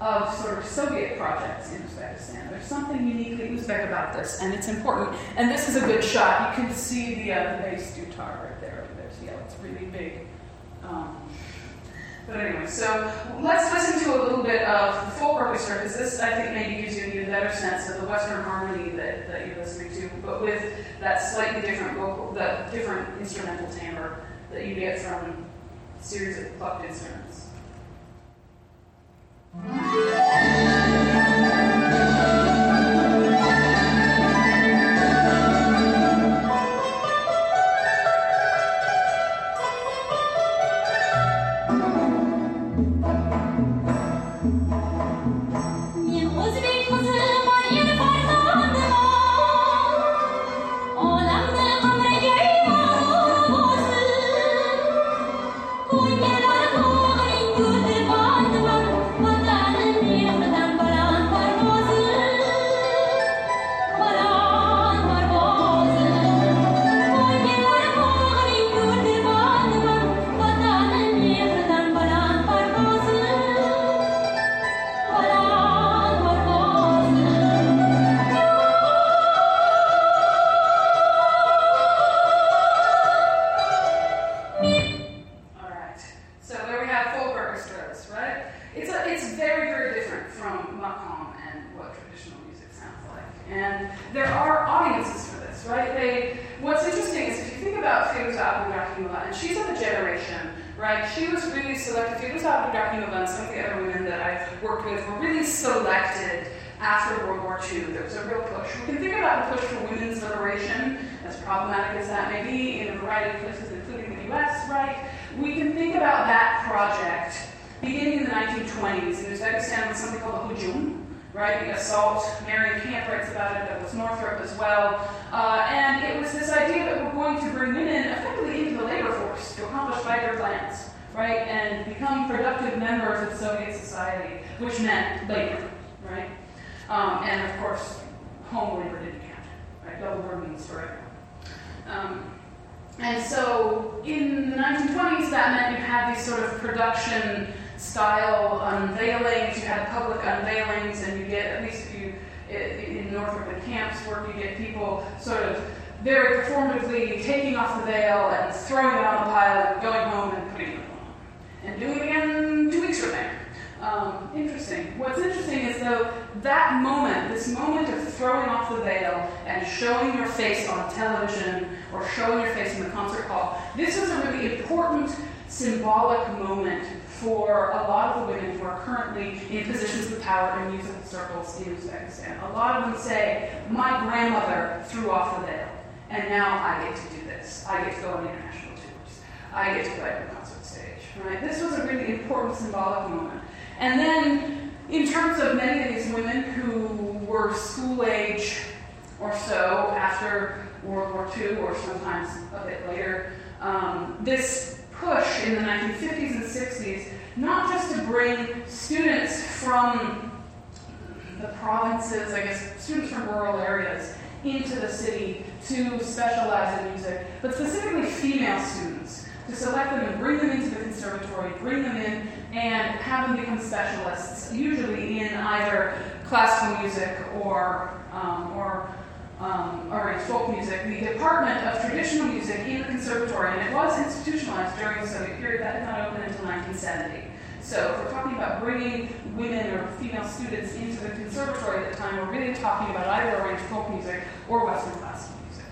of sort of Soviet projects in Uzbekistan. There's something uniquely Uzbek about this, and it's important. And this is a good shot. You can see the, uh, the bass dutar right there. There's yeah, it's really big. Um, but anyway, so let's listen to a little bit of the folk orchestra, because this, I think, maybe gives you an even better sense of the Western harmony that, that you're listening to, but with that slightly different vocal, that different instrumental timbre that you get from a series of plucked instruments. Música about Firuza Abu and she's of a generation, right? She was really selected. Firuza Abdurahimova and some of the other women that I've worked with were really selected after World War II. There was a real push. We can think about the push for women's liberation, as problematic as that may be, in a variety of places, including the US, right? We can think about that project beginning in the 1920s in Uzbekistan with something called the Hujum, writing Assault. Marianne Kamp writes about it, that was Northrop as well. Uh, and it was this idea that we're going to bring women effectively into the labor force to accomplish fighter plans, right, and become productive members of Soviet society, which meant labor, right? Um, and of course, home labor didn't count, right? Double burdens for. Um, and so in the 1920s, that meant you had these sort of production style unveilings. You had public unveilings, and you get at least if you eh, in Northrop and Kamp's work, you get people sort of very performatively taking off the veil and throwing it on the pile and going home and putting it on, and doing it again two weeks from there. Um, interesting. What's interesting is though that moment, this moment of throwing off the veil and showing your face on television or showing your face in the concert hall, this is a really important symbolic moment for a lot of the women who are currently in positions of power in musical circles in Uzbekistan. A lot of them say, My grandmother threw off the veil, and now I get to do this. I get to go on international tours. I get to play on the concert stage. Right? This was a really important symbolic moment. And then, in terms of many of these women who were school age or so after World War II, or sometimes a bit later, um, this push in the 1950s and 60s, not just to bring students from the provinces, I guess, students from rural areas into the city to specialize in music, but specifically female students, to select them and bring them into the conservatory, bring them in, and have them become specialists, usually in either classical music or, um, or um, or in folk music, the Department of Traditional Music in the Conservatory, and it was institutionalized during the Soviet period. That did not open until 1970. So if we're talking about bringing women or female students into the conservatory at the time, we're really talking about either arranged folk music or Western classical music.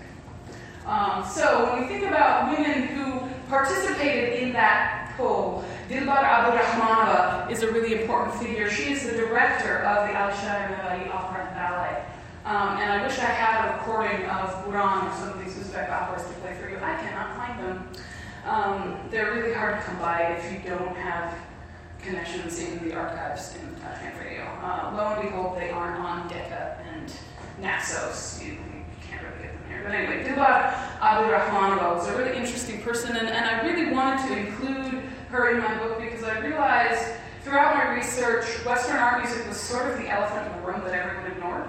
Um, so when we think about women who participated in that poll, Dilbar Abdurrahmanova is a really important figure. She is the director of the Alisher Opera and Ballet. Um, and I wish I had a recording of Buran or some of these Uzbek operas to play for you. I cannot find them. Um, they're really hard to come by if you don't have connections in the archives in Tajikistan uh, Radio. Uh, lo and behold, they aren't on Decca and Naxos. You, you, can't really get them here. But anyway, Dilbar Abdurrahmanova was a really interesting person, and, and I really wanted to include her in my book because I realized throughout my research, Western art music was sort of the elephant in the room that everyone ignored.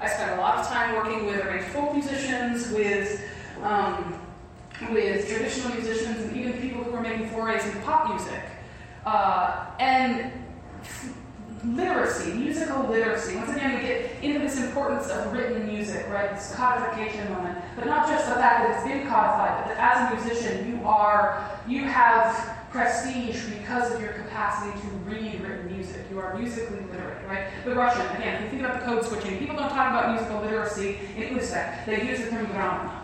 I spent a lot of time working with arranged folk musicians, with um, with traditional musicians, and even people who were making forays into pop music. Uh, and literacy, musical literacy. Once again, we get into this importance of written music, right? This codification moment. But not just the fact that it's been codified, but that as a musician, you are, you have prestige because of your capacity to read written music. You are musically literate, right? The Russian, again, if you think about the code switching, people don't talk about musical literacy in Uzbek. They use the term gramma,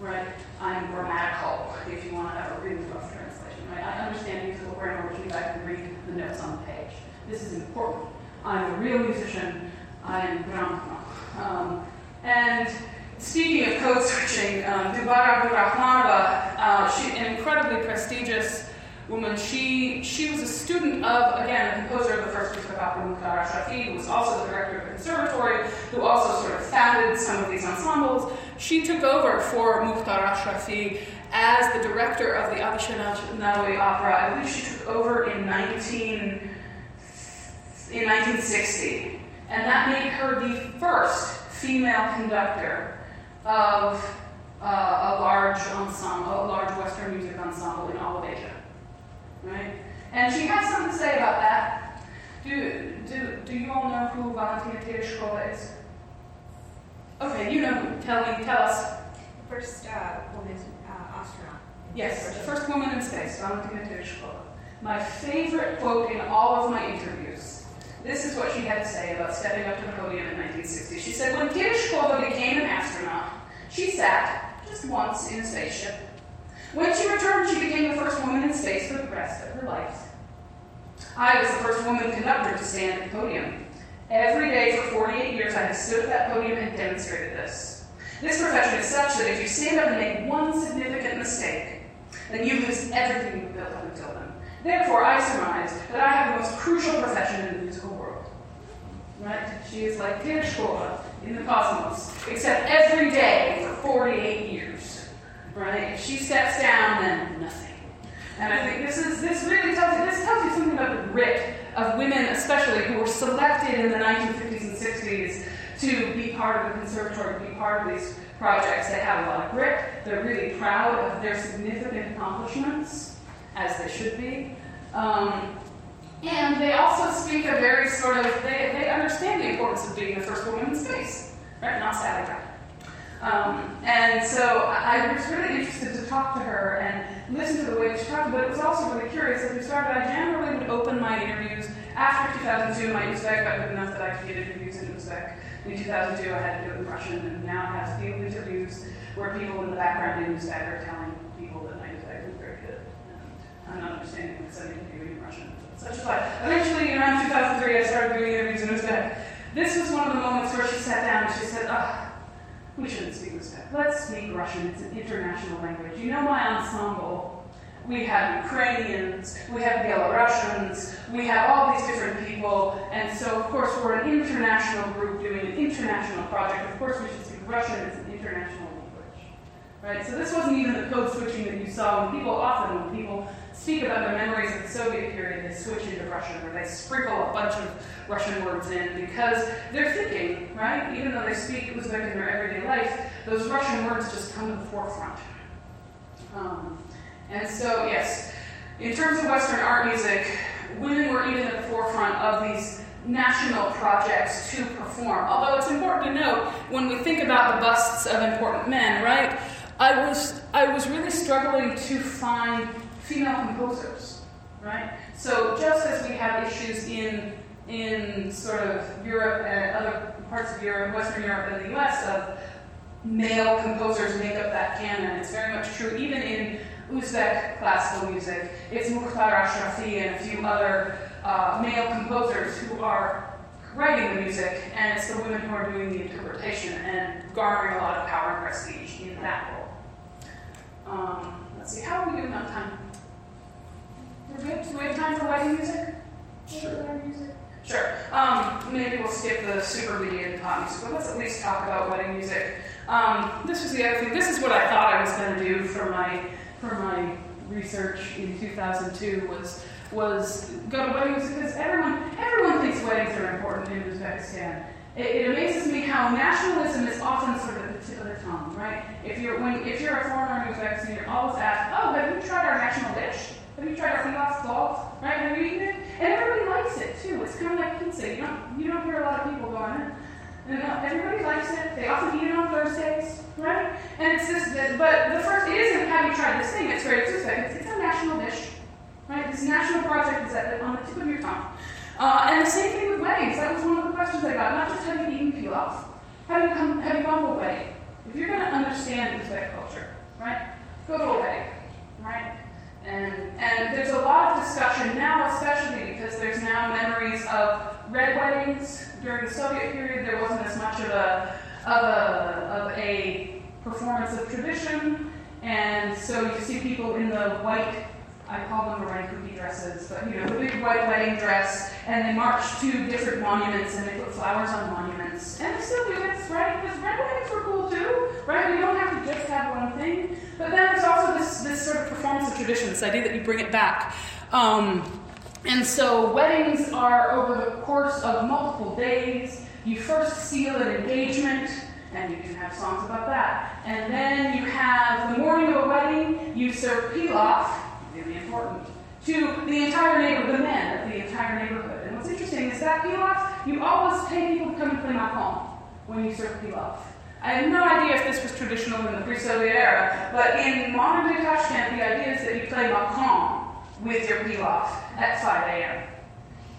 right? I'm grammatical, if you want to have a really rough translation, right? I understand musical grammar, which means I can read the notes on the page. This is important. I'm a real musician. I am gramma. Um, and speaking of code switching, um, Dilbar Abdurrahmanova, uh, she an incredibly prestigious woman. She she was a student of again the composer of the first piece of opera, Mukhtar Ashrafi, who was also the director of the conservatory, who also sort of founded some of these ensembles. She took over for Mukhtar Ashrafi as the director of the Alisher Navoi Opera. I believe she took over in 19 in 1960, and that made her the first female conductor of uh, a large ensemble, a large Western music ensemble in all of Asia right? And she has something to say about that. Do, do, do you all know who Valentina Tereshkova is? Okay, you know who. Tell me, tell us. First uh, woman uh, astronaut. Yes, the first woman in space, Valentina Tereshkova. My favorite quote in all of my interviews. This is what she had to say about stepping up to the podium in 1960. She said, When Tereshkova became an astronaut, she sat just once in a spaceship when she returned, she became the first woman in space for the rest of her life. I was the first woman conductor to stand at the podium. Every day for 48 years, I have stood at that podium and demonstrated this. This profession is such that if you stand up and make one significant mistake, then you lose everything you've built up until then. Therefore, I surmise that I have the most crucial profession in the musical world. Right? She is like Tereshkova in the cosmos, except every day for 48 years right? If she steps down, then nothing. And I think this is this really tells you this tells you something about the grit of women, especially who were selected in the 1950s and 60s to be part of the conservatory, to be part of these projects. They have a lot of grit. They're really proud of their significant accomplishments, as they should be. Um, and they also speak a very sort of, they, they understand the importance of being the first woman in space, right? Not Ride. Um, and so I was really interested to talk to her and listen to the way she talked, but it was also really curious. As we started, I generally would open my interviews after 2002. My Uzbek got good enough that I could get interviews in Uzbek. In 2002, I had to do it in Russian, and now I have field interviews where people in the background in Uzbek are telling people that my Uzbek is very good. And I'm not understanding because I'm in Russian. Such a life. Eventually, around 2003, I started doing interviews in Uzbek. This was one of the moments where she sat down and she said, oh, we shouldn't speak Uzbek. Let's speak Russian. It's an international language. You know my ensemble. We have Ukrainians, we have Belarusians, we have all these different people, and so of course we're an international group doing an international project. Of course we should speak Russian. It's an international right? So this wasn't even the code switching that you saw when people often when people speak about their memories of the Soviet period, they switch into Russian or they sprinkle a bunch of Russian words in because they're thinking, right? Even though they speak Uzbek in their everyday life, those Russian words just come to the forefront. Um, and so, yes, in terms of Western art music, women were even at the forefront of these national projects to perform. Although it's important to note when we think about the busts of important men, right? I was I was really struggling to find female composers, right? So just as we have issues in in sort of Europe and other parts of Europe, Western Europe and the US of male composers make up that canon. It's very much true even in Uzbek classical music. It's Mukhtar Ashrafi and a few other uh, male composers who are writing the music, and it's the women who are doing the interpretation and garnering a lot of power and prestige in that role. Um, let's see, how are we doing on time? We're good? Do we have time for wedding music? Sure. Music? Sure. Um, maybe we'll skip the super mediated pop music, but let's at least talk about wedding music. Um, this was the other thing. This is what I thought I was going to do for my for my research in 2002 was was go to weddings because everyone everyone thinks weddings are important in Uzbekistan. It, it amazes me how nationalism is often sort of the tip of the tongue, right? If you're when if you're a foreigner in Uzbekistan, you're always asked, "Oh, have you tried our national dish? Have you tried our pilaf dog? Right? Have you eaten it?" And everybody likes it too. It's kind of like pizza. You don't you don't hear a lot of people going, everybody likes it. They often eat it on Thursdays, right? And it's this, but the first it isn't have you tried this thing? It's very specific. It's, it's a national dish, right? This national project is at, on the tip of your tongue. Uh, and the same thing with weddings. That was one of the questions I got. Not just have you eaten pilaf, have you come, have you gone to a wedding? If you're going to understand Uzbek culture, right, go to a wedding, right? And, and there's a lot of discussion now, especially because there's now memories of red weddings. During the Soviet period, there wasn't as much of a, of a, of a performance of tradition. And so you see people in the white I call them cookie dresses, but you know, the big white wedding dress, and they march to different monuments and they put flowers on monuments. And they still do this, right? Because red weddings were cool too, right? We don't have to just have one thing. But then there's also this, this sort of performance of tradition, this idea that you bring it back. Um, and so weddings are over the course of multiple days. You first seal an engagement, and you can have songs about that. And then you have the morning of a wedding, you serve pilaf, really important, to the entire neighborhood, the men of the entire neighborhood. And what's interesting is that pilaf, you always pay people to come and play maqam when you serve pilaf. I have no idea if this was traditional in the pre-Soviet era, but in modern day the idea is that you play maqam with your pilaf at 5 a.m.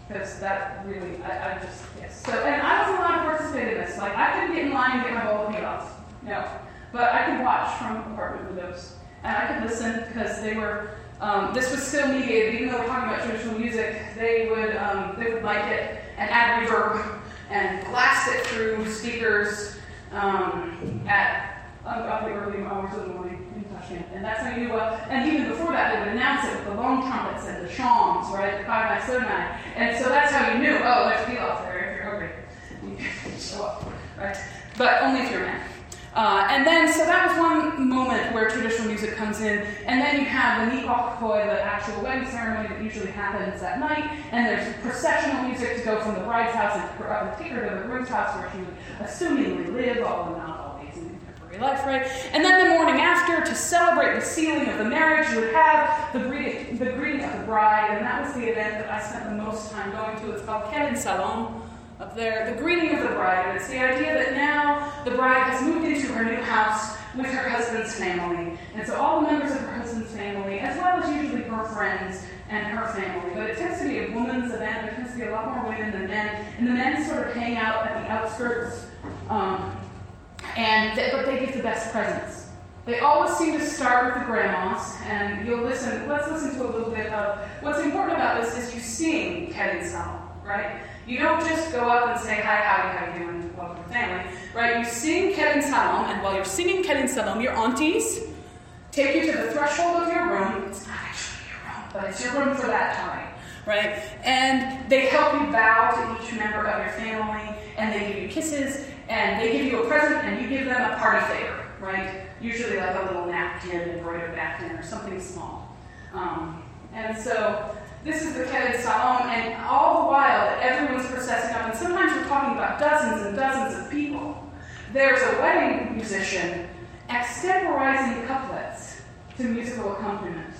Because that really, I, I, just, yes. So, and I wasn't allowed to participate in this. Like, I couldn't get in line and get my bowl of pilaf. No. But I could watch from apartment windows. And I could listen because they were um, this was still mediated, even though we're talking about traditional music, they would, um, they would like it and add reverb and blast it through speakers um, at the early hours of the morning in Tashkent. And that's how you knew and even before that, they would announce it with the long trumpets and the shawms, right? The five nine, seven. And so that's how you knew, oh, there's pilaf there if you're hungry. You show up, right? But only if you're a man. Uh, and then, so that was one moment where traditional music comes in, and then you have the Nikok Koi, the actual wedding ceremony that usually happens at night, and there's processional music to go from the bride's house and her to the groom's house where she would assumingly live, although not always in contemporary life, right? And then the morning after, to celebrate the sealing of the marriage, you would have the greeting, the greeting of the bride, and that was the event that I spent the most time going to. It's called Kelin Salom up there, the greeting of the bride. And it's the idea that now the bride has moved into her new house with her husband's family. And so all the members of her husband's family, as well as usually her friends and her family. But it tends to be a woman's event. There tends to be a lot more women than men. And the men sort of hang out at the outskirts. Um, and they, but they get the best presents. They always seem to start with the grandmas, and you'll listen. Let's listen to a little bit of what's important about this is you sing Kelin right? You don't just go up and say, hi, howdy, how you doing, welcome to family, right? You sing Kelin Salom, and while you're singing Kelin Salom, your aunties take you to the threshold of your room. It's not actually your room, but it's your room for that time, right? And they help you bow to each member of your family, and they give you kisses, and they give you a present, and you give them a party favor, right? Usually like a little napkin, embroidered napkin, or something small. Um, and so this is the Kelin Salom, and all the while that everyone's processing up, and sometimes we're talking about dozens and dozens of people, there's a wedding musician extemporizing couplets to musical accompaniment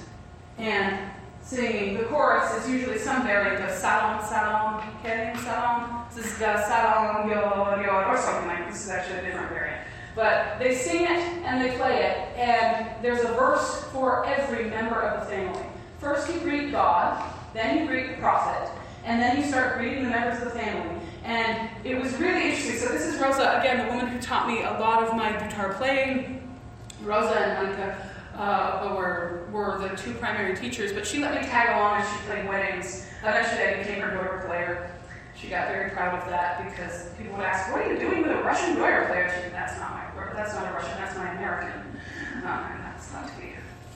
and singing. The chorus is usually some variant of Kelin Salom, this is the Salom, Yo, Yo, or something like this. This is actually a different variant. But they sing it and they play it, and there's a verse for every member of the family. First, you greet God, then you greet the prophet, and then you start greeting the members of the family. And it was really interesting. So, this is Rosa, again, the woman who taught me a lot of my guitar playing. Rosa and Anka uh, were, were the two primary teachers, but she let me tag along as she played weddings. Eventually, I became her dutar player. She got very proud of that because people would ask, "What are you doing with a Russian dutar player?" She said, "That's not my, that's not a Russian, that's my American." Um, that's not to be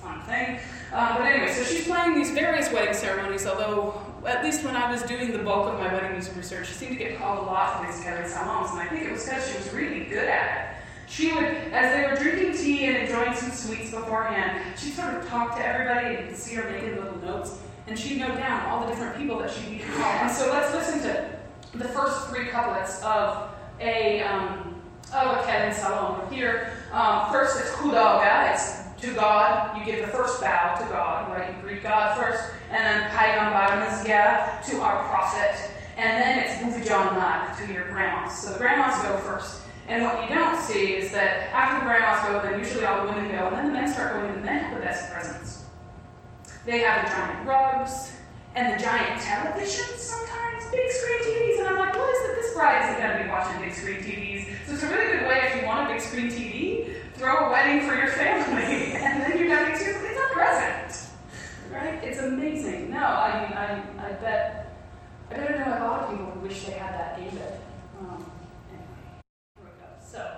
fun thing. Uh, but anyway, so she's playing these various wedding ceremonies, although at least when I was doing the bulk of my wedding music research, she seemed to get called a lot for these Kelin Saloms, and I think it was because she was really good at it. She would, as they were drinking tea and enjoying some sweets beforehand, she'd sort of talk to everybody and you could see her making little notes. And she'd note down all the different people that she'd be calling. And so let's listen to the first three couplets of a um, of a Kelin Salom. Here, um, first it's Hudaga, it's to God. You give the first bow to God, right? You greet God first, and then Paigambar Mazga to our prophet, and then it's Buvijannak to your grandmas. So the grandmas go first. And what you don't see is that after the grandmas go, then usually all the women go, and then the men start going, and the men have the best presents. They have the giant rugs and the giant televisions sometimes, big screen TVs, and I'm like, what is it? This bride isn't going to be watching big screen TVs. So it's a really good way if you want a big screen TV, throw a wedding for your family, and then you're to it's a present. Right? It's amazing. No, I mean, I, I bet, I bet I know a lot of people who wish they had that David. Um, anyway, so.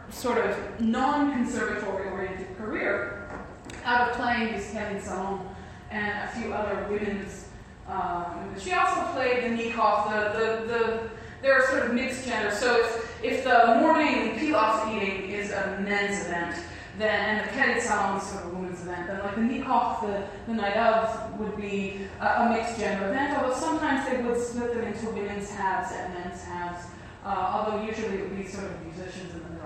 non-conservatory oriented career out of playing this Kelin Salom and a few other women's. Um, she also played the Nikov, the, the, the, there are sort of mixed genders. So if, if the morning pilaf eating is a men's event, then and the Kelin Salom is sort of a women's event, then like the Nikov, the, the night of, would be a, a mixed gender event, although sometimes they would split them into women's halves and men's halves, uh, although usually it would be sort of musicians in the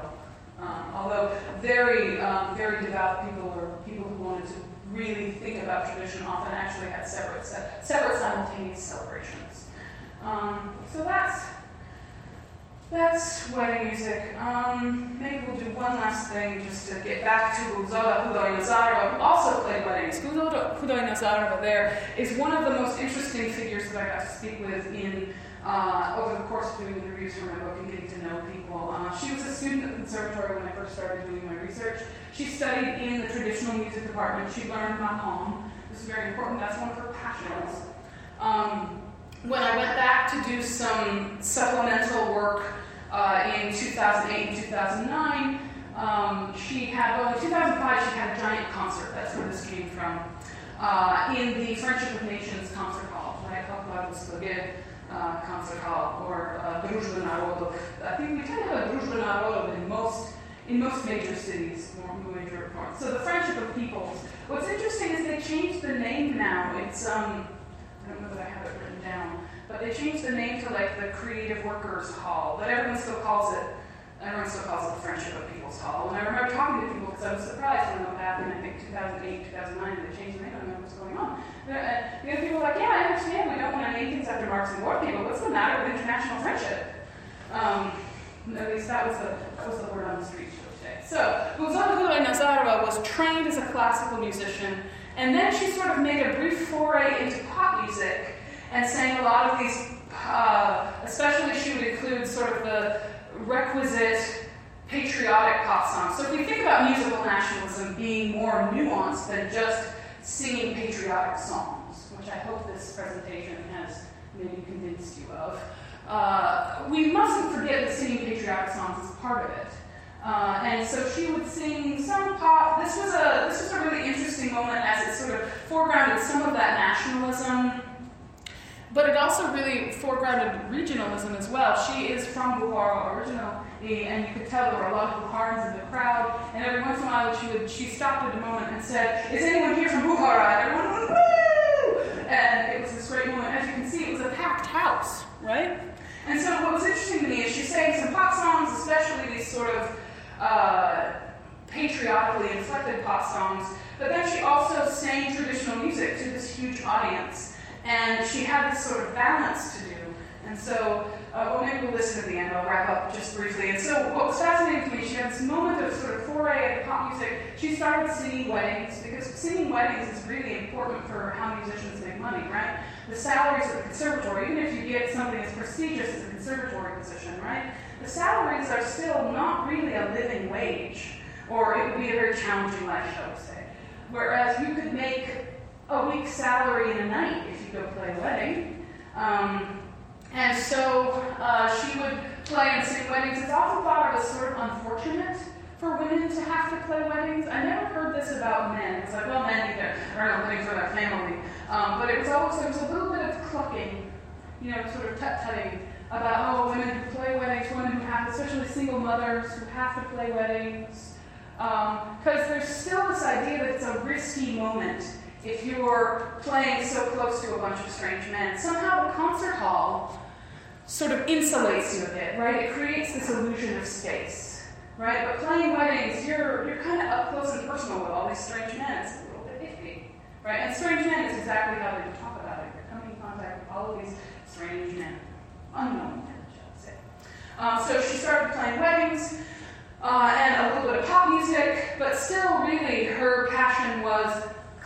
um, although very, um, very devout people or people who wanted to really think about tradition often actually had separate, separate simultaneous celebrations. Um, so that's that's wedding music. Um, maybe we'll do one last thing just to get back to Guzoda Hudoi Nazarova, who also played weddings. Guzoda Hudoi Nazarova there is one of the most interesting figures that I got to speak with in uh, over the course of doing interviews for my book and getting to know people. Uh, she was a student at the conservatory when I first started doing my research. She studied in the traditional music department. She learned maqam. This is very important. That's one of her passions. Um, when I went back to do some supplemental work uh, in 2008 and 2009, um, she had, well, in 2005, she had a giant concert. That's where this came from. Uh, in the Friendship of Nations concert hall, right? Uh, concert hall, or uh, Družba Narodov. I think we tend to have a Družba Narodov in most in most major cities, more major north. So the Friendship of Peoples. What's interesting is they changed the name now. It's um, I don't know that I have it written down, but they changed the name to like the Creative Workers Hall, but everyone still calls it. Everyone still calls it the Friendship of Peoples Hall. And I remember talking to people because I was surprised when it happened. I think 2008, 2009, they changed the name. I don't know what's going on. Uh, because people were like, yeah, I understand. We don't want to name things after Marx and Gorky, but what's the matter with international friendship? Um, at least that was the that was the word on the street today. So Gulzana Nazarova was trained as a classical musician, and then she sort of made a brief foray into pop music and sang a lot of these. Uh, especially, she would include sort of the requisite patriotic pop songs. So if we think about musical nationalism being more nuanced than just singing patriotic songs, which I hope this presentation has maybe convinced you of, uh, we mustn't forget that singing patriotic songs is part of it. Uh, and so she would sing some pop. This was a this was a really interesting moment as it sort of foregrounded some of that nationalism, but it also really foregrounded regionalism as well. She is from Bukhara originally, and you could tell there were a lot of Bukharans in the crowd. And every once in a while, she would she stopped at a moment and said, "Is anyone here from Bukhara?" And everyone went, "Woo!" And it was this great moment. As you can see, it was a packed house, right? And so what was interesting to me is she sang some pop songs, especially these sort of uh, patriotically inflected pop songs, but then she also sang traditional music to this huge audience. And she had this sort of balance to do. And so, uh, well, maybe we'll listen at the end. I'll wrap up just briefly. And so, what was fascinating to me, she had this moment of sort of foray into pop music. She started singing weddings because singing weddings is really important for how musicians make money, right? The salaries of the conservatory, even if you get something as prestigious as a conservatory position, right? The salaries are still not really a living wage, or it would be a very challenging life, shall we say. Whereas you could make a week's salary in a night if you go play a wedding. Um, and so uh, she would play and sing weddings. It's often thought of as sort of unfortunate for women to have to play weddings. I never heard this about men. It's like, well, men need their, not living for their family. Um, but it was always, there was a little bit of clucking, you know, sort of tut-tutting about, oh, women who play weddings, women who have, especially single mothers who have to play weddings. Because um, there's still this idea that it's a risky moment if you're playing so close to a bunch of strange men. Somehow the concert hall sort of insulates you a bit, right? It creates this illusion of space, right? But playing weddings, you're, you're kind of up close and personal with all these strange men. It's a little bit iffy, right? And strange men is exactly how they talk about it. You're coming in contact with all of these strange men unknown men, shall say. Um, so she started playing weddings uh, and a little bit of pop music, but still, really, her passion was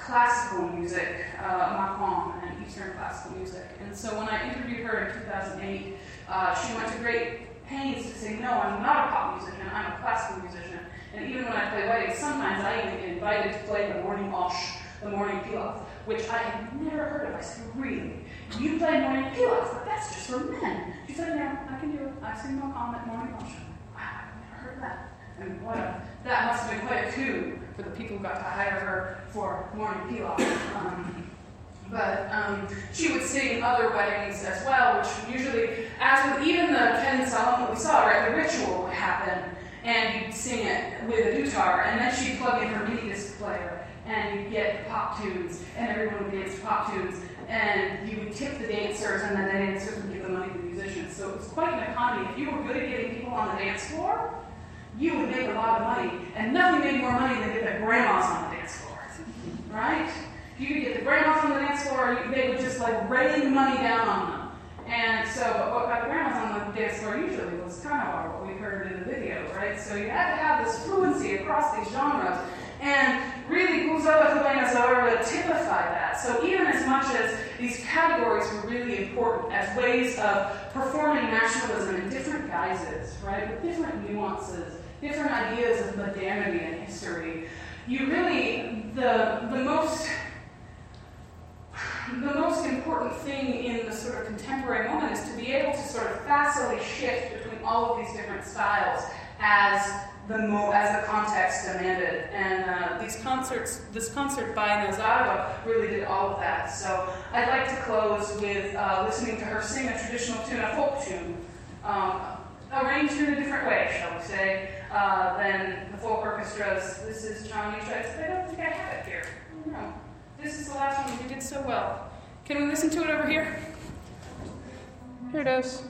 classical music, uh, maqam, and Eastern classical music. And so when I interviewed her in 2008, uh, she went to great pains to say, no, I'm not a pop musician, I'm a classical musician. And even when I play weddings, sometimes I even get invited to play the morning osh, the morning pilaf, which I had never heard of. I said, really? You play morning pilaf, but that's just for men. She said, no, I can do it. I sing no comment morning osh. Wow, I've never heard of that. And what a, that must have been quite a coup for the people who got to hire her for morning pilaf. Um, but um, she would sing other weddings as well, which usually, as with even the Ken that we saw, right, the ritual would happen, and you'd sing it with a dutar, and then she'd plug in her mini disc player, and you'd get pop tunes, and everyone would dance pop tunes, and you would tip the dancers, and then the dancers would give the money to the musicians. So it was quite an economy. If you were good at getting people on the dance floor, you would make a lot of money, and nothing made more money than get the grandmas on the dance floor, right? If you could get the grandmas on the dance floor, they would just like rain money down on them. And so, but what got grandmas on the dance floor usually was kind of what we heard in the video, right? So you had to have this fluency across these genres. And really, Guzova Helena Zara typify that. So even as much as these categories were really important as ways of performing nationalism in different guises, right, with different nuances, different ideas of modernity and history, you really, the, the most the most important thing in the sort of contemporary moment is to be able to sort of facilely shift between all of these different styles as the mo- as the context demanded. And uh, these concerts, this concert by Nazarova really did all of that. So I'd like to close with uh, listening to her sing a traditional tune, a folk tune, um, arranged in a different way, shall we say, uh, than the folk orchestras. This is John but I don't think I have it here. No. This is the last one. You did so well. Can we listen to it over here? Here it is.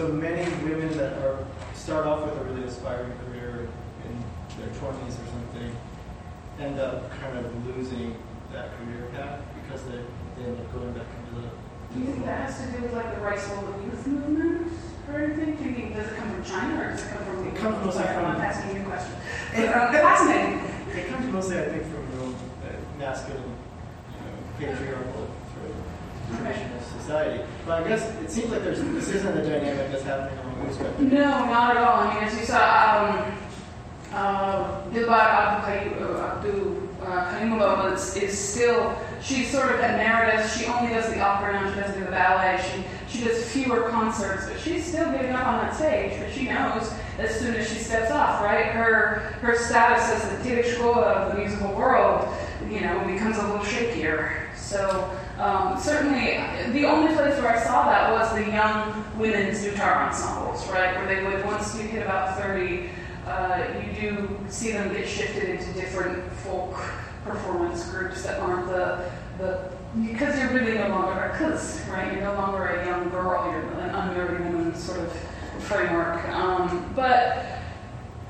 So many women that are start off with a really aspiring career in their 20s or something end up kind of losing that career path because they, they end up going back into the. Do you think that has to do with like the rights of the youth movement or anything? Do you think, does it come from China or does it come from the It comes mostly Sorry, I'm not asking you a question. But, uh, fascinating. It comes mostly, I think, from the uh, masculine, you know, patriarchal sort of traditional society. But I guess it seems like there's this isn't a dynamic that's happening among Uzbek. No, not at all. I mean, as you saw, um, uh, Dilbar Abdul uh, Karimova is, is still, she's sort of emeritus. She only does the opera now, she doesn't do the ballet. She, she does fewer concerts, but she's still getting up on that stage. But she knows as soon as she steps off, right? Her, her status as the Tereshkova of the musical world, you know, becomes a little shakier. So um, certainly, the only place where I saw that was the young women's guitar ensembles, right? Where they would, once you hit about 30, uh, you do see them get shifted into different folk performance groups that aren't the, the because you're really no longer a kuz, right? You're no longer a young girl, you're an unmarried woman sort of framework. Um, but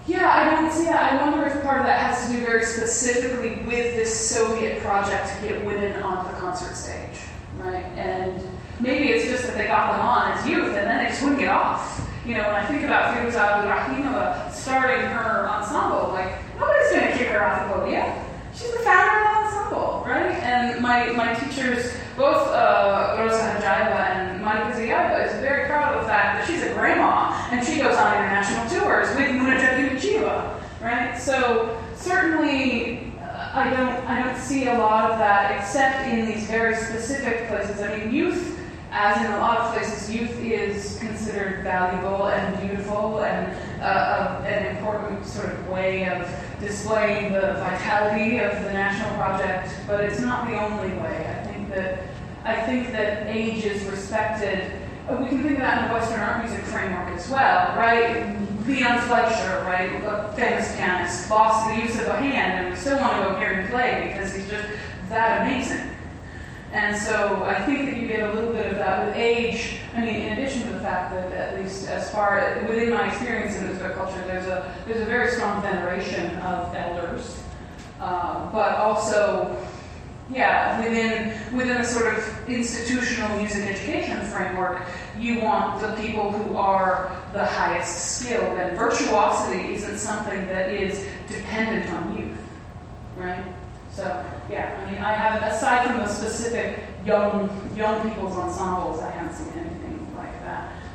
yeah, I don't see that. I wonder if part of that has to do very specifically with this Soviet project to get women onto the concert stage, right? And maybe it's just that they got them on as youth and then they just wouldn't get off. You know, when I think about Firuza Abdurahimova starting her ensemble, like, nobody's going to kick her off the podium. She's the founder of the ensemble, right? And my, my teachers, both uh, Rosa Hadjaiba and Monika Ziyaeva, is very proud of the fact that she's a grandma and she goes on international tours with Munajat Yulchieva, right? So certainly I don't I don't see a lot of that except in these very specific places. I mean, youth, as in a lot of places, youth is considered valuable and beautiful and uh, an important sort of way of displaying the vitality of the national project. But it's not the only way. I think that I think that age is respected. Uh, we can think of that in the Western art music framework as well, right? Leon Fleischer, right, a famous pianist, lost the use of a hand, and we still want to go hear him play because he's just that amazing. And so I think that you get a little bit of that with age. I mean, in addition to the fact that, at least as far within my experience in Uzbek culture, there's a there's a very strong veneration of elders, uh, but also yeah, within within a sort of institutional music education framework, you want the people who are the highest skilled, and virtuosity isn't something that is dependent on youth, right? So yeah, I mean, I have aside from the specific young young people's ensembles, I haven't seen.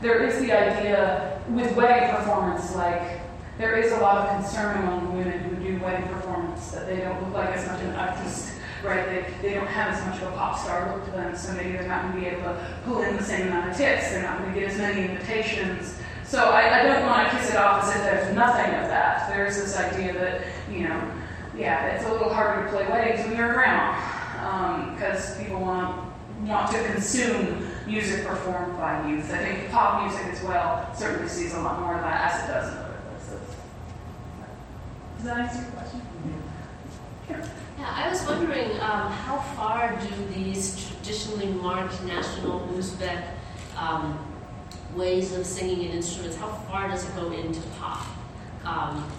There is the idea with wedding performance, like there is a lot of concern among women who do wedding performance that they don't look like as much an artist right? They, they don't have as much of a pop star look to them, so maybe they're not going to be able to pull in the same amount of tips. They're not going to get as many invitations. So I, I don't want to kiss it off as if there's nothing of that. There's this idea that, you know, yeah, it's a little harder to play weddings when you're a grandma because um, people want want to consume music performed by youth. I think pop music as well certainly sees a lot more of that as it does in other places. Does that answer your question? Yeah. Yeah, I was wondering um, how far do these traditionally marked national Uzbek um, ways of singing and instruments, how far does it go into pop? Um,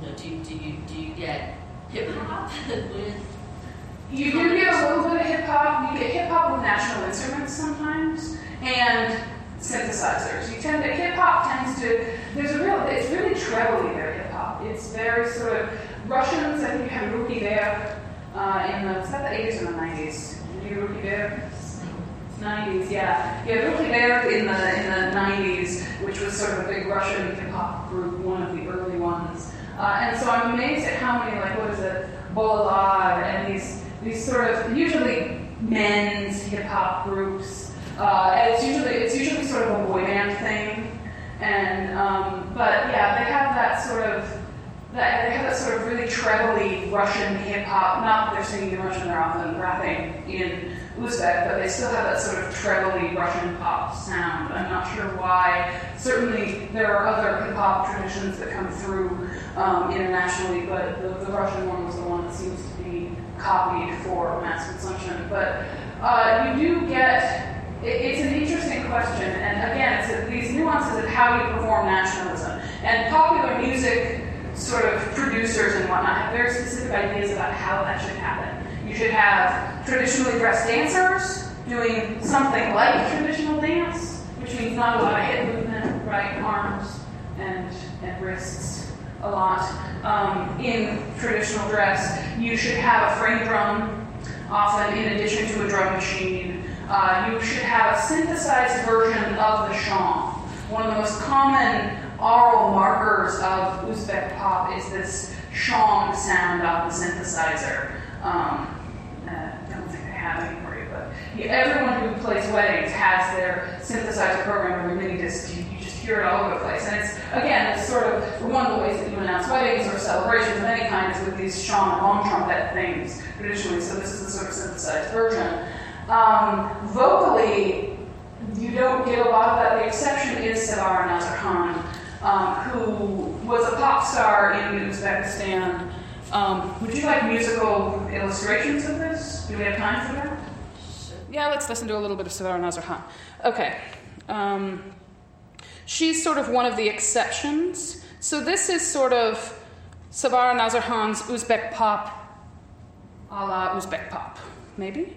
you know, do, do, you, do you get hip hop with you do get a little bit of hip hop. You get hip hop with national instruments sometimes, and synthesizers. You tend to hip hop tends to. There's a real. It's really trebly there. Hip hop. It's very sort of Russians, I think you have Ruki Vverh uh, in the, is that the 80s or the 90s? Did you Ruki Vverh? 90s, yeah. Yeah, Ruki Vverh in the, in the 90s, which was sort of a big Russian hip hop group, one of the early ones. Uh, and so I'm amazed at how many, like, what is it, Bolad, and these, these sort of, usually men's hip hop groups. Uh, and it's usually, it's usually sort of a boy band thing. And, um, but yeah, they have that sort of, that they have that sort of really trebly Russian hip hop. Not that they're singing in Russian, they're often rapping in Uzbek, but they still have that sort of trebly Russian pop sound. I'm not sure why. Certainly, there are other hip hop traditions that come through um, internationally, but the, the, Russian one was the one that seems to copied for mass consumption. But uh, you do get it's an interesting question, and again, it's these nuances of how you perform nationalism. And popular music sort of producers and whatnot have very specific ideas about how that should happen. You should have traditionally dressed dancers doing something like traditional dance, which means not a lot of hip movement, right? Arms and, and wrists a lot. Um, in traditional dress, you should have a frame drum, often in addition to a drum machine. Uh, you should have a synthesized version of the shawm. One of the most common aural markers of Uzbek pop is this shawm sound of the synthesizer. Um, uh, I don't think I have any for you, but yeah, everyone who plays weddings has their synthesizer program their mini disc. It all over the place. And it's, again, it's sort of one of the ways that you announce weddings or celebrations of any kind is with these shawm long trumpet things traditionally. So this is the sort of synthesized version. Um, vocally, you don't get a lot of that. The exception is Sevara Nazarkhan, um, who was a pop star in Uzbekistan. Um, would you like musical illustrations of this? Do we have time for that? Yeah, let's listen to a little bit of Sevara Nazarkhan. Okay. Um, she's sort of one of the exceptions. So this is sort of Sevara Nazarkhan's Uzbek pop a la Uzbek pop, maybe?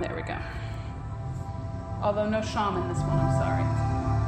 There we go. Although no shaman this one, I'm sorry.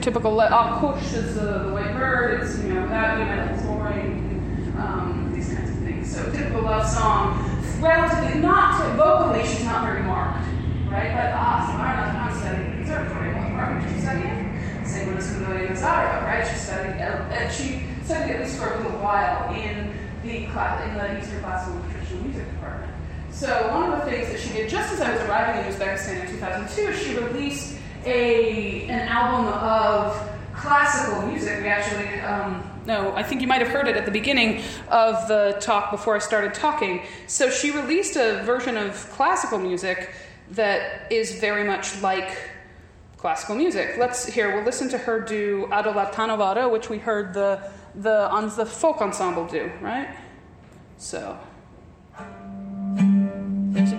Typical let off push is the, the white bird. It's you know without you metal soaring, um, these kinds of things. So typical love song, relatively not vocally, she's not very marked, right? But ah, so I'm, I'm studying conservatory. What department she's studying? Same with Camilla Nazarova, right? She studied and she studied at least for a little while in the class in the Eastern Classical and Traditional Music department. So one of the things that she did just as I was arriving in Uzbekistan in 2002, she released a an album of classical music. We actually, um, no, I think you might have heard it at the beginning of the talk before I started talking. So she released a version of classical music that is very much like classical music. Let's here. We'll listen to her do Adolat Tanavada, which we heard the the on the folk ensemble do, right? So there's a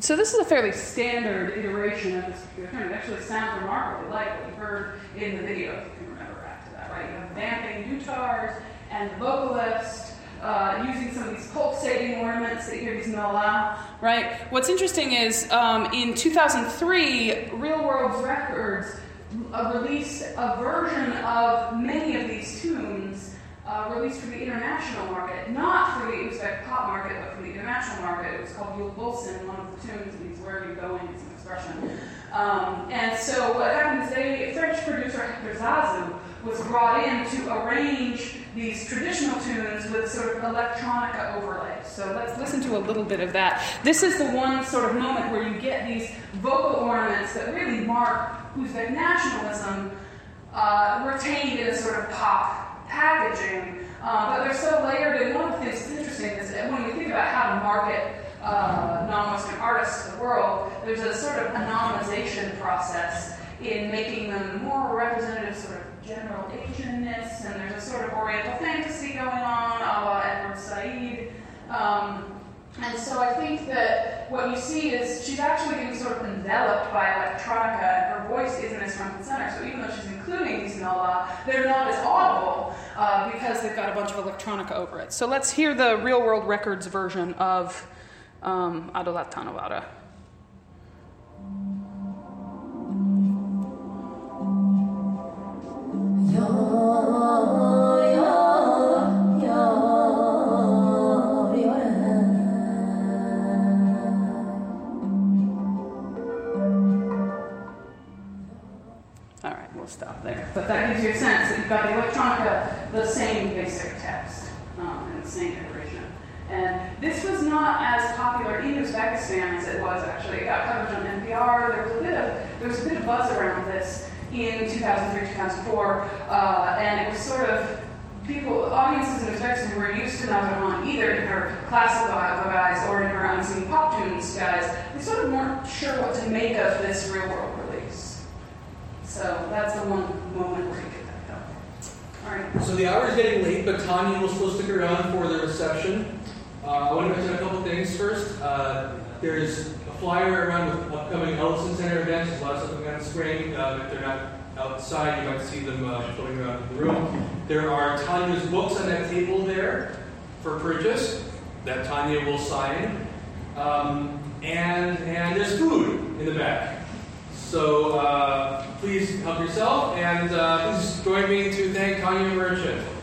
dutar. fairly standard iteration of this computer term. It actually sounds remarkably like what you heard in the video, if you can remember back to that, right? You have vamping dutars and the vocalist uh, using some of these pulsating ornaments that you hear these mellow, right? What's interesting is um, in 2003, Real World Records uh, released a version of many of these tunes uh, released for the international market, not for the Uzbek pop market, but for the international market. It was called Yul Bulsin, one of the tunes means where are you going, it's an expression. Um, and so what happened is they, French producer Hector Zazou was brought in to arrange these traditional tunes with sort of electronica overlays. So let's listen to a little bit of that. This is the one sort of moment where you get these vocal ornaments that really mark Uzbek nationalism uh, retained in a sort of pop packaging, um, but they're so layered. And one of the things that's interesting is that when we think about how to market uh, non-Western artists to the world, there's a sort of anonymization process in making them more representative, sort of general Asianness, and there's a sort of Oriental fantasy going on, a la Edward Said. Um, and so I think that what you see is she's actually getting sort of enveloped by electronica, and her voice isn't as front and center. So even though she's including these nullah, they're not as audible uh, because they've got a bunch of electronica over it. So let's hear the real world records version of um, Adolat Tanavada. Stop there. But that gives you a sense that you've got the electronica, the same basic text, um, and the same iteration. And this was not as popular in Uzbekistan as it was actually. It got coverage on NPR. There was a bit of there was a bit of buzz around this in 2003, 2004, uh, and it was sort of people, audiences in Uzbekistan who were used to Nazarkhan, either in her classical guys or in her unseen pop tunes guys, they sort of weren't sure what to make of this real world so that's the one moment where you get that done. All right. So the hour is getting late, but Tanya will still stick around for the reception. Uh, I want to mention a couple things first. Uh, there's a flyer around with upcoming Ellison Center events. There's a lot of stuff going on screen. Uh, if they're not outside, you might see them uh, floating around the room. There are Tanya's books on that table there for purchase that Tanya will sign. Um, and, and there's food in the back. So uh, please help yourself, and uh, please join me to thank Tanya Merchant.